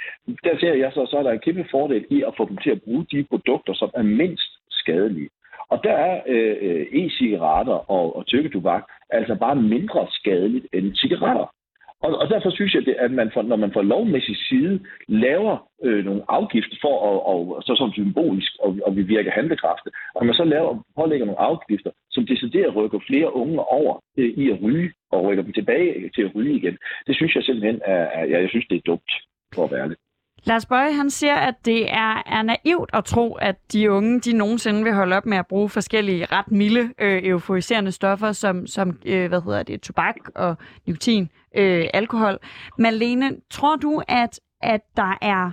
Der ser jeg så, så er der en kæmpe fordel i at få dem til at bruge de produkter, som er mindst skadelige. Og der er øh, øh e-cigaretter og, og tyrketobak altså bare mindre skadeligt end cigaretter. Og, og derfor synes jeg, at man for, når man får lovmæssig side laver øh, nogle afgifter for at, og, så som symbolisk og, og vi virker handlekrafte, og man så laver, pålægger nogle afgifter, som decideret rykker flere unge over øh, i at ryge og rykker dem tilbage til at ryge igen, det synes jeg simpelthen er, er ja, jeg synes, det er dumt for at være lidt. Lars Bøje, han siger, at det er, er naivt at tro, at de unge de nogensinde vil holde op med at bruge forskellige ret milde øh, euforiserende stoffer, som, som øh, hvad hedder det, tobak og nikotin, øh, alkohol. Malene, tror du, at, at der er,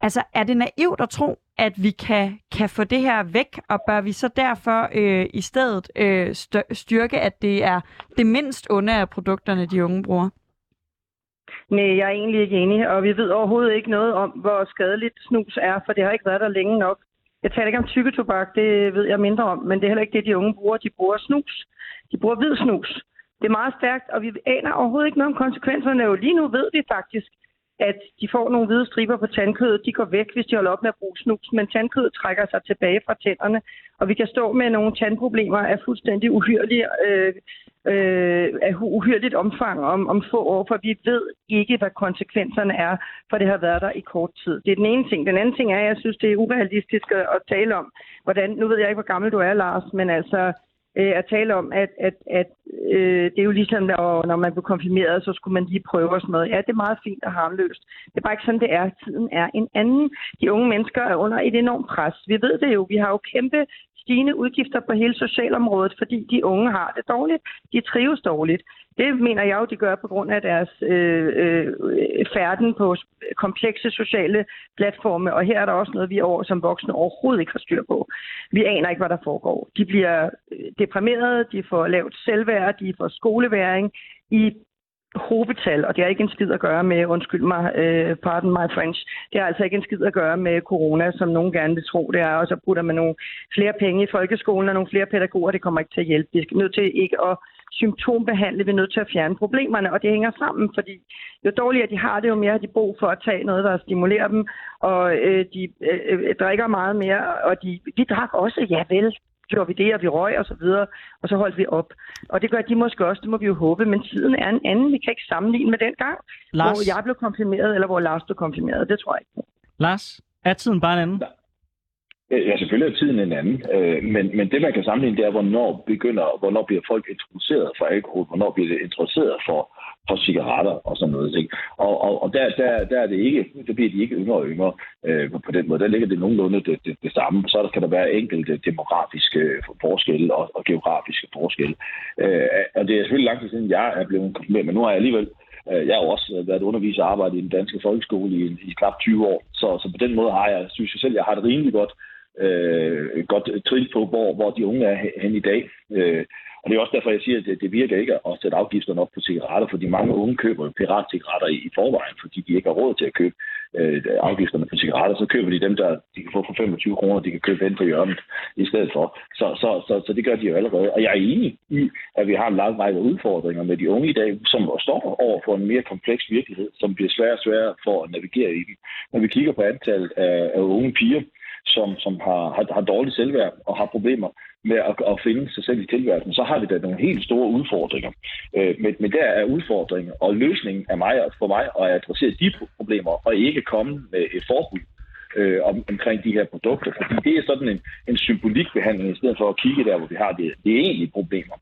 altså er det naivt at tro, at vi kan, kan få det her væk, og bør vi så derfor øh, i stedet øh, styrke, at det er det mindst onde af produkterne, de unge bruger? Nej, jeg er egentlig ikke enig, og vi ved overhovedet ikke noget om, hvor skadeligt snus er, for det har ikke været der længe nok. Jeg taler ikke om tykketobak, det ved jeg mindre om, men det er heller ikke det, de unge bruger. De bruger snus. De bruger hvid snus. Det er meget stærkt, og vi aner overhovedet ikke noget om konsekvenserne. Jo lige nu ved vi faktisk, at de får nogle hvide striber på tandkødet. De går væk, hvis de holder op med at bruge snus, men tandkødet trækker sig tilbage fra tænderne, og vi kan stå med nogle tandproblemer af fuldstændig uhyrlige, øh, øh, af uhyrligt omfang om, om få år, for vi ved ikke, hvad konsekvenserne er, for det har været der i kort tid. Det er den ene ting. Den anden ting er, at jeg synes, det er urealistisk at tale om, hvordan, nu ved jeg ikke, hvor gammel du er, Lars, men altså, øh, at tale om, at, at, at øh, det er jo ligesom, når, når man blev konfirmeret, så skulle man lige prøve og sådan noget. Ja, det er meget fint og harmløst. Det er bare ikke sådan, det er. Tiden er en anden. De unge mennesker er under et enormt pres. Vi ved det jo. Vi har jo kæmpe stigende udgifter på hele socialområdet, fordi de unge har det dårligt. De trives dårligt. Det mener jeg jo, de gør på grund af deres øh, øh, færden på komplekse sociale platforme, og her er der også noget, vi over som voksne overhovedet ikke har styr på. Vi aner ikke, hvad der foregår. De bliver øh, deprimerede, de får lavt selvværd, de får skoleværing i hobetal, og det har ikke en skid at gøre med, undskyld mig, øh, pardon my French, det har altså ikke en skid at gøre med corona, som nogen gerne vil tro, det er, og så putter man nogle flere penge i folkeskolen og nogle flere pædagoger, det kommer ikke til at hjælpe. Vi er nødt til ikke at symptombehandle, vi er nødt til at fjerne problemerne, og det hænger sammen, fordi jo dårligere de har det, jo mere har de brug for at tage noget, der stimulerer dem, og øh, de øh, øh drikker meget mere, og de, de drak også, ja vel, gjorde vi det, og vi røg og så videre, og så holdt vi op. Og det gør de måske også, det må vi jo håbe, men tiden er en anden. Vi kan ikke sammenligne med den gang, Lars... hvor jeg blev konfirmeret, eller hvor Lars blev konfirmeret. Det tror jeg ikke. Lars, er tiden bare en anden? Ja, Øh, ja, selvfølgelig er tiden en anden, øh, men, men det man kan sammenligne, det er, hvornår begynder, hvornår bliver folk introduceret for alkohol, hvornår bliver det introduceret for, for cigaretter og sådan noget. Ikke? Og, og, og der, der, der, er det ikke, der bliver de ikke yngre og yngre øh, på den måde. Der ligger det nogenlunde det, det, det samme. Så der kan der være enkelte demografiske øh, forskelle og, og geografiske forskelle. Øh, og det er selvfølgelig lang tid siden, jeg er blevet konfirmeret, men nu har jeg alligevel jeg har også været underviser og arbejdet i den danske folkeskole i, i knap 20 år, så, så på den måde har jeg, synes jeg selv, jeg har det rimelig godt øh, godt trin på, hvor, hvor de unge er hen i dag. Øh, og det er også derfor, jeg siger, at det, det virker ikke at sætte afgifterne op på cigaretter, fordi mange unge køber piratcigaretter i, i forvejen, fordi de ikke har råd til at købe øh, afgifterne på cigaretter. Så køber de dem, der de kan få for 25 kroner, de kan købe hen på hjørnet i stedet for. Så, så, så, så det gør de jo allerede. Og jeg er enig i, at vi har en lang række udfordringer med de unge i dag, som står over for en mere kompleks virkelighed, som bliver sværere og sværere for at navigere i. Når vi kigger på antallet af, af unge piger, som, som har, har, har dårligt selvværd og har problemer med at, at finde sig selv i tilværelsen, så har vi da nogle helt store udfordringer. Øh, men, men der er udfordringen og løsningen er mig, for mig at adressere de problemer og ikke komme med et forbud øh, om, omkring de her produkter. Fordi det er sådan en, en symbolikbehandling, i stedet for at kigge der, hvor vi har det, det egentlige problemer.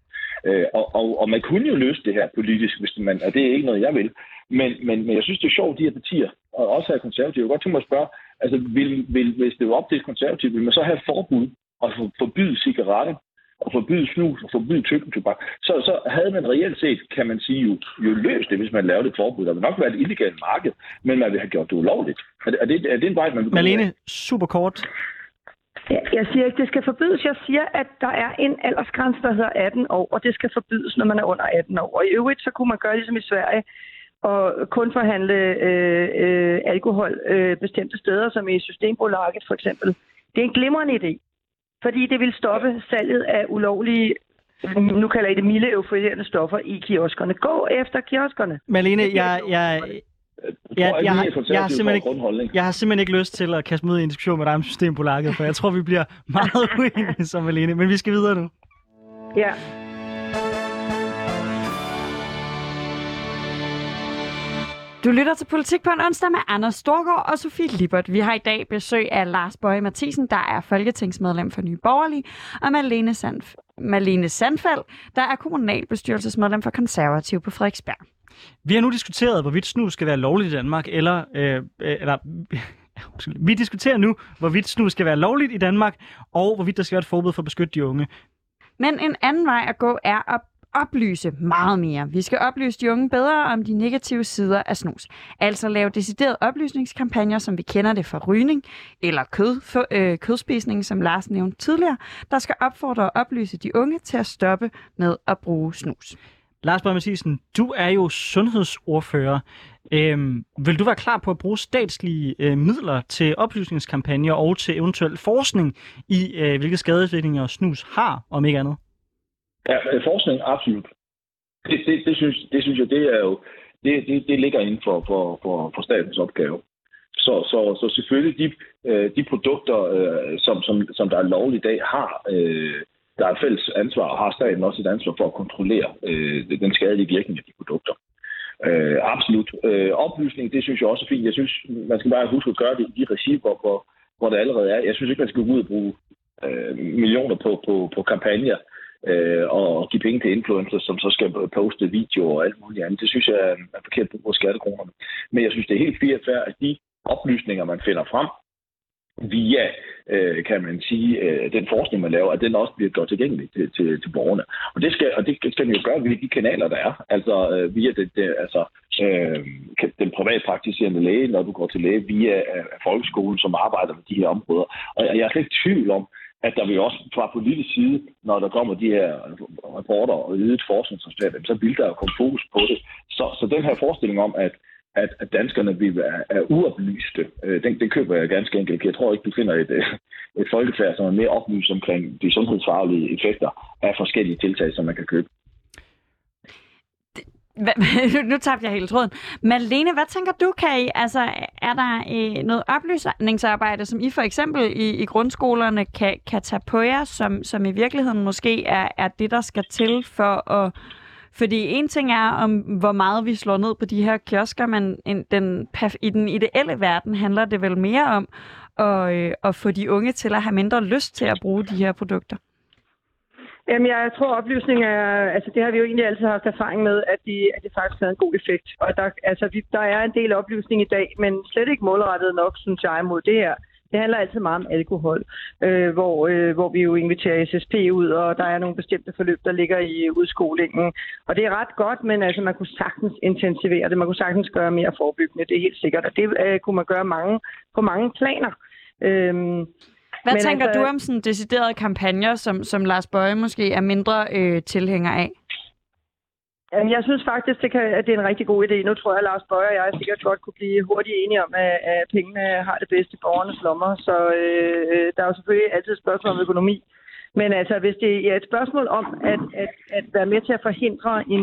Øh, og, og, og man kunne jo løse det her politisk, hvis man, og det er ikke noget, jeg vil. Men, men, men jeg synes, det er sjovt, de her partier, og også her konservative. Jeg godt tænke mig at spørge, altså, vil, vil, hvis det var op til konservative, vil man så have forbud og forbyde cigaretter, og forbyde snus og forbyde tobak, så, så havde man reelt set, kan man sige, jo, jo løst det, hvis man lavede et forbud. Der ville nok være et illegalt marked, men man ville have gjort det ulovligt. Er det, er det, er det en vej, man vil Malene, super kort. Jeg siger ikke, det skal forbydes. Jeg siger, at der er en aldersgrænse, der hedder 18 år, og det skal forbydes, når man er under 18 år. Og i øvrigt, så kunne man gøre ligesom i Sverige, og kun forhandle øh, øh, alkohol øh, bestemte steder, som i Systembolaget for eksempel. Det er en glimrende idé, fordi det vil stoppe salget af ulovlige, nu kalder jeg det milde euforiserende stoffer i kioskerne. Gå efter kioskerne. Malene, jeg, jeg, jeg, jeg, er konservative jeg har simpelthen ikke, jeg har simpelthen ikke lyst til at kaste mig ud i en diskussion med dig om Systembolaget, for jeg tror, vi bliver meget uenige som Malene. Men vi skal videre nu. Ja. Du lytter til Politik på en onsdag med Anders Storgård og Sofie Libert. Vi har i dag besøg af Lars Bøje Mathisen, der er folketingsmedlem for Nye Borgerlige, og Malene, Sandf- Malene Sandfald, der er kommunalbestyrelsesmedlem for Konservativ på Frederiksberg. Vi har nu diskuteret, hvorvidt snus skal være lovligt i Danmark, eller... Øh, øh, eller vi diskuterer nu, hvorvidt snus skal være lovligt i Danmark, og hvorvidt der skal være et forbud for at beskytte de unge. Men en anden vej at gå er at oplyse meget mere. Vi skal oplyse de unge bedre om de negative sider af snus. Altså lave deciderede oplysningskampagner, som vi kender det fra rygning eller kød, for, øh, kødspisning, som Lars nævnte tidligere, der skal opfordre og oplyse de unge til at stoppe med at bruge snus. Lars Bøge Mathisen, du er jo sundhedsordfører. Øhm, vil du være klar på at bruge statslige øh, midler til oplysningskampagner og til eventuel forskning i, øh, hvilke skadevirkninger snus har, om ikke andet? Ja, forskning, absolut. Det, det, det, synes, det synes jeg, det er jo, det, det, det ligger inden for, for, for, for statens opgave. Så, så, så selvfølgelig de, øh, de produkter, øh, som, som, som der er lovligt i dag, har øh, der er et fælles ansvar, og har staten også et ansvar for at kontrollere den skadelige virkning af de produkter. Øh, absolut. Øh, oplysning, det synes jeg også er fint. Jeg synes, man skal bare huske at gøre det i de regi, hvor, hvor, hvor det allerede er. Jeg synes ikke, man skal gå ud og bruge øh, millioner på, på, på kampagner, øh, Øh, og give penge til influencers, som så skal poste videoer og alt muligt andet. Det synes jeg er forkert brug af skattekronerne. Men jeg synes, det er helt fint fair, at de oplysninger, man finder frem via, øh, kan man sige, øh, den forskning, man laver, at den også bliver gjort tilgængelig til, til, til borgerne. Og det skal, og det skal man jo gøre via de kanaler, der er. Altså øh, via det, det, altså, øh, den privatpraktiserende læge, når du går til læge, via øh, folkeskolen, som arbejder med de her områder. Og jeg er slet ikke i tvivl om, at der vil også fra politisk side, når der kommer de her rapporter og ydet forskningsresultater, så vil der jo komme fokus på det. Så, så den her forestilling om, at, at, at danskerne vil være, er uoplyste, øh, den, den køber jeg ganske enkelt. Jeg tror ikke, du finder et, øh, et folkefærd, som er mere oplyst omkring de sundhedsfaglige effekter af forskellige tiltag, som man kan købe. Hva- nu tabte jeg hele tråden. Malene, hvad tænker du, kan I? Altså, er der øh, noget oplysningsarbejde, som I for eksempel i, i grundskolerne kan, kan tage på jer, som, som i virkeligheden måske er, er det, der skal til for at... Fordi en ting er, om hvor meget vi slår ned på de her kiosker, men en, den, i den ideelle verden handler det vel mere om at, øh, at få de unge til at have mindre lyst til at bruge de her produkter. Jamen, jeg tror, oplysning er... Altså, det har vi jo egentlig altid haft erfaring med, at, det, at det faktisk har en god effekt. Og der, altså, vi, der er en del oplysning i dag, men slet ikke målrettet nok, synes jeg, mod det her. Det handler altid meget om alkohol, øh, hvor, øh, hvor vi jo inviterer SSP ud, og der er nogle bestemte forløb, der ligger i udskolingen. Og det er ret godt, men altså, man kunne sagtens intensivere det. Man kunne sagtens gøre mere forebyggende, det er helt sikkert. Og det øh, kunne man gøre mange, på mange planer. Øhm, hvad Men tænker altså- du om sådan deciderede kampagner, som, som Lars Bøje måske er mindre øh, tilhænger af? Jeg synes faktisk, det kan, at det er en rigtig god idé. Nu tror jeg, at Lars Bøger og jeg sikkert godt kunne blive hurtigt enige om, at, at pengene har det bedste i borgernes lommer. Så øh, der er jo selvfølgelig altid et spørgsmål om økonomi. Men altså, hvis det er et spørgsmål om at, at, at være med til at forhindre en...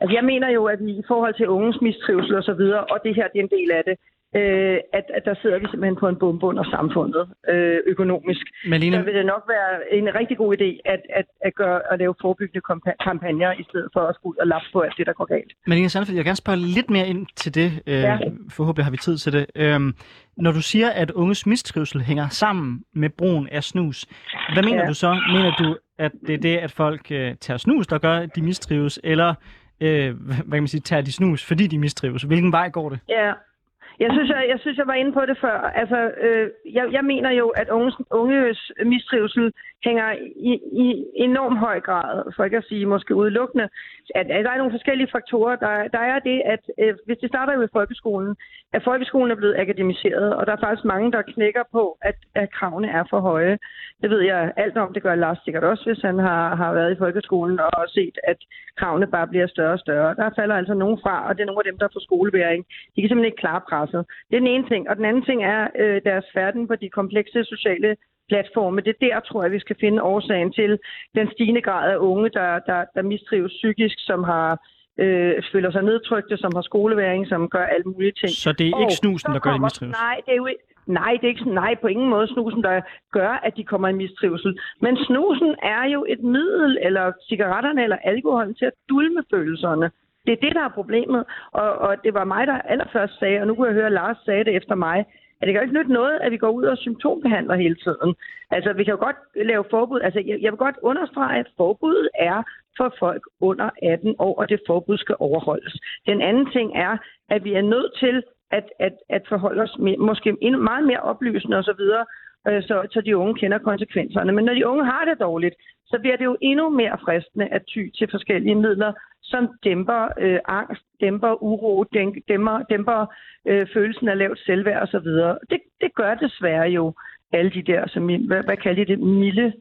Altså, jeg mener jo, at vi i forhold til unges mistrivsel og så videre, og det her det er en del af det, øh, at, at der sidder vi simpelthen på en bombe under samfundet øh, økonomisk. Malene, Så vil det nok være en rigtig god idé at, at, at, gøre, at lave forebyggende kampagner, i stedet for at skulle ud og lappe på alt det, der går galt. Malene Sandfeldt, jeg vil gerne spørge lidt mere ind til det. Øh, Ja. Forhåbentlig har vi tid til det. Øhm, når du siger, at unges mistrivsel hænger sammen med brugen af snus, hvad mener Ja. du så? Mener du, at det er det, at folk øh, tager snus, der gør, at de mistrives, eller øh, hvad kan man sige, tager de snus, fordi de mistrives? Hvilken vej går det? Ja, jeg synes, jeg, jeg synes, jeg var inde på det før. Altså, øh, jeg, jeg mener jo, at unges, unges mistrivsel hænger i, i enorm høj grad, for ikke at sige måske udelukkende, at, at der er nogle forskellige faktorer. Der, der er det, at øh, hvis det starter med i folkeskolen, at folkeskolen er blevet akademiseret, og der er faktisk mange, der knækker på, at, at kravene er for høje. Det ved jeg alt om. Det gør Lars sikkert også, hvis han har, har været i folkeskolen og set, at kravene bare bliver større og større. Der falder altså nogen fra, og det er nogle af dem, der får skoleværing. De kan simpelthen ikke klare presset. Det er den ene ting. Og den anden ting er øh, deres færden på de komplekse sociale platforme. Det er der, tror jeg, vi skal finde årsagen til den stigende grad af unge, der, der, der mistrives psykisk, som har øh, føler sig nedtrykte, som har skoleværing, som gør alle mulige ting. Så det er ikke Og snusen, så der gør det kommer- mistrives? Nej, det er jo ikke, nej, det er ikke, nej, på ingen måde snusen, der gør, at de kommer i mistrivsel. Men snusen er jo et middel, eller cigaretterne eller alkoholen til at dulme følelserne. Det er det, der er problemet. Og, og det var mig, der allerførst sagde, og nu kunne jeg høre, at Lars sagde det efter mig, at det kan jo ikke nytte noget, at vi går ud og symptombehandler hele tiden. Altså, vi kan jo godt lave forbud. Altså, jeg, jeg vil godt understrege, at forbuddet er for folk under 18 år, og det forbud skal overholdes. Den anden ting er, at vi er nødt til at, at, at forholde os med, måske endnu meget mere oplysende osv., øh, så, så de unge kender konsekvenserne. Men når de unge har det dårligt, så bliver det jo endnu mere fristende at ty til forskellige midler, som dæmper øh, angst, dæmper uro, dæmper, dæmper øh, følelsen af lavt selvværd osv. Det, det gør desværre jo alle de der, som, hvad, hvad kalder de det, milde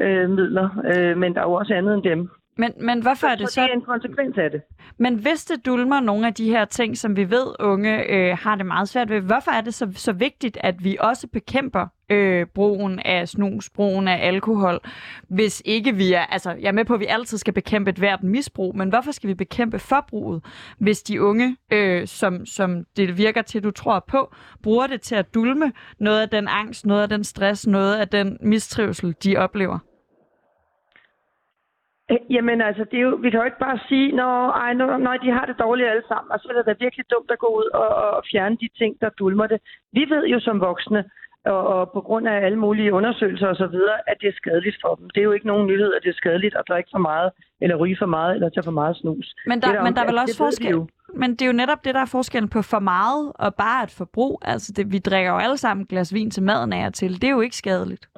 øh, midler, øh, men der er jo også andet end dem. Men, men hvorfor er det så det er en konsekvens af det. Men hvis det dulmer nogle af de her ting, som vi ved, unge øh, har det meget svært ved, hvorfor er det så, så vigtigt, at vi også bekæmper øh, brugen af snus, brugen af alkohol, hvis ikke vi er... Altså, jeg er med på, at vi altid skal bekæmpe et hvert misbrug, men hvorfor skal vi bekæmpe forbruget, hvis de unge, øh, som, som det virker til, du tror på, bruger det til at dulme noget af den angst, noget af den stress, noget af den mistrivsel, de oplever? Jamen altså, det er jo, vi kan jo ikke bare sige, når, ej, når, når de har det dårligt alle sammen, og så er det da virkelig dumt at gå ud og, og fjerne de ting, der dulmer det. Vi ved jo som voksne, og, og på grund af alle mulige undersøgelser og så videre, at det er skadeligt for dem. Det er jo ikke nogen nyhed, at det er skadeligt at drikke for meget, eller ryge for meget, eller tage for meget snus. Men Det er der, der men der er vel også forskel. Men det er jo netop det, der er forskellen på for meget og bare et forbrug. Altså, det, vi drikker jo alle sammen glas vin til maden af og til. Det er jo ikke skadeligt.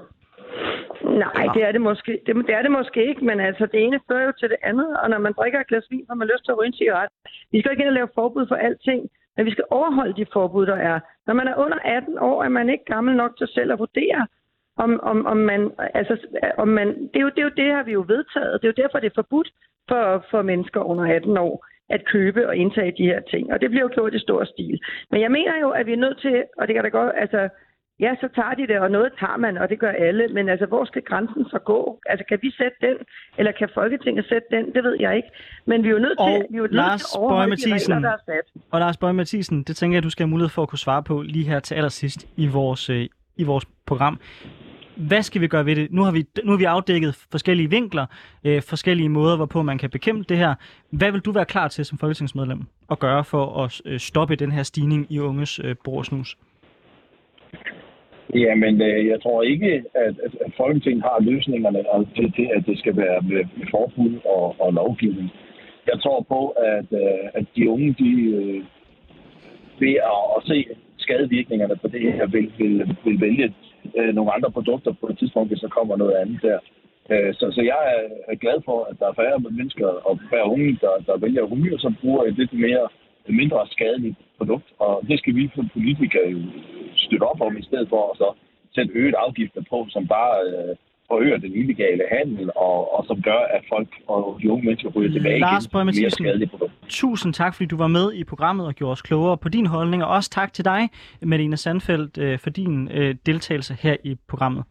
Nej, det er det måske. Det, det er det måske ikke, men altså det ene fører jo til det andet, og når man drikker et glas vin, har man lyst til at ryge en cigaret. Vi skal ikke ind og lave forbud for alting, men vi skal overholde de forbud, der er. Når man er under 18 år, er man ikke gammel nok til selv at vurdere, om, om, om man, altså, om man, det, er jo, det er jo det, har vi jo vedtaget. Det er jo derfor, det er forbudt for, for mennesker under 18 år at købe og indtage de her ting. Og det bliver jo gjort i stor stil. Men jeg mener jo, at vi er nødt til, og det kan da godt, altså, Ja, så tager de det, og noget tager man, og det gør alle. Men altså, hvor skal grænsen så gå? Altså, kan vi sætte den, eller kan Folketinget sætte den? Det ved jeg ikke. Men vi er jo nødt til, Og vi er jo nødt til at overholde de regler, der er sat. Og Lars Bøge Mathisen, det tænker jeg, du skal have mulighed for at kunne svare på lige her til allersidst i vores, øh, i vores program. Hvad skal vi gøre ved det? Nu har vi, nu har vi afdækket forskellige vinkler, øh, forskellige måder, hvorpå man kan bekæmpe det her. Hvad vil du være klar til som folketingsmedlem at gøre for at øh, stoppe den her stigning i unges øh, brug snus? Jamen, øh, jeg tror ikke, at, at, Folketinget har løsningerne altså, til, til, at det skal være med, forbud og, og lovgivning. Jeg tror på, at, øh, at de unge, de øh, ved at, at se skadevirkningerne på det her, vil, vil, vil vælge nogle andre produkter på et tidspunkt, hvis der kommer noget andet der. Så, så jeg er, er glad for, at der er færre mennesker og færre unge, der, der vælger at ryge, og som bruger et lidt mere mindre skadeligt produkt. Og det skal vi som politikere jo støtte op om, i stedet for at så sætte øget afgifter på, som bare øh, forøger den illegale handel, og, og som gør, at folk og de unge mennesker ryger tilbage Lars igen mere skadelige produkter. Tusind tak, fordi du var med i programmet og gjorde os klogere på din holdning, og også tak til dig, Medina Sandfeldt, øh, for din øh, deltagelse her i programmet.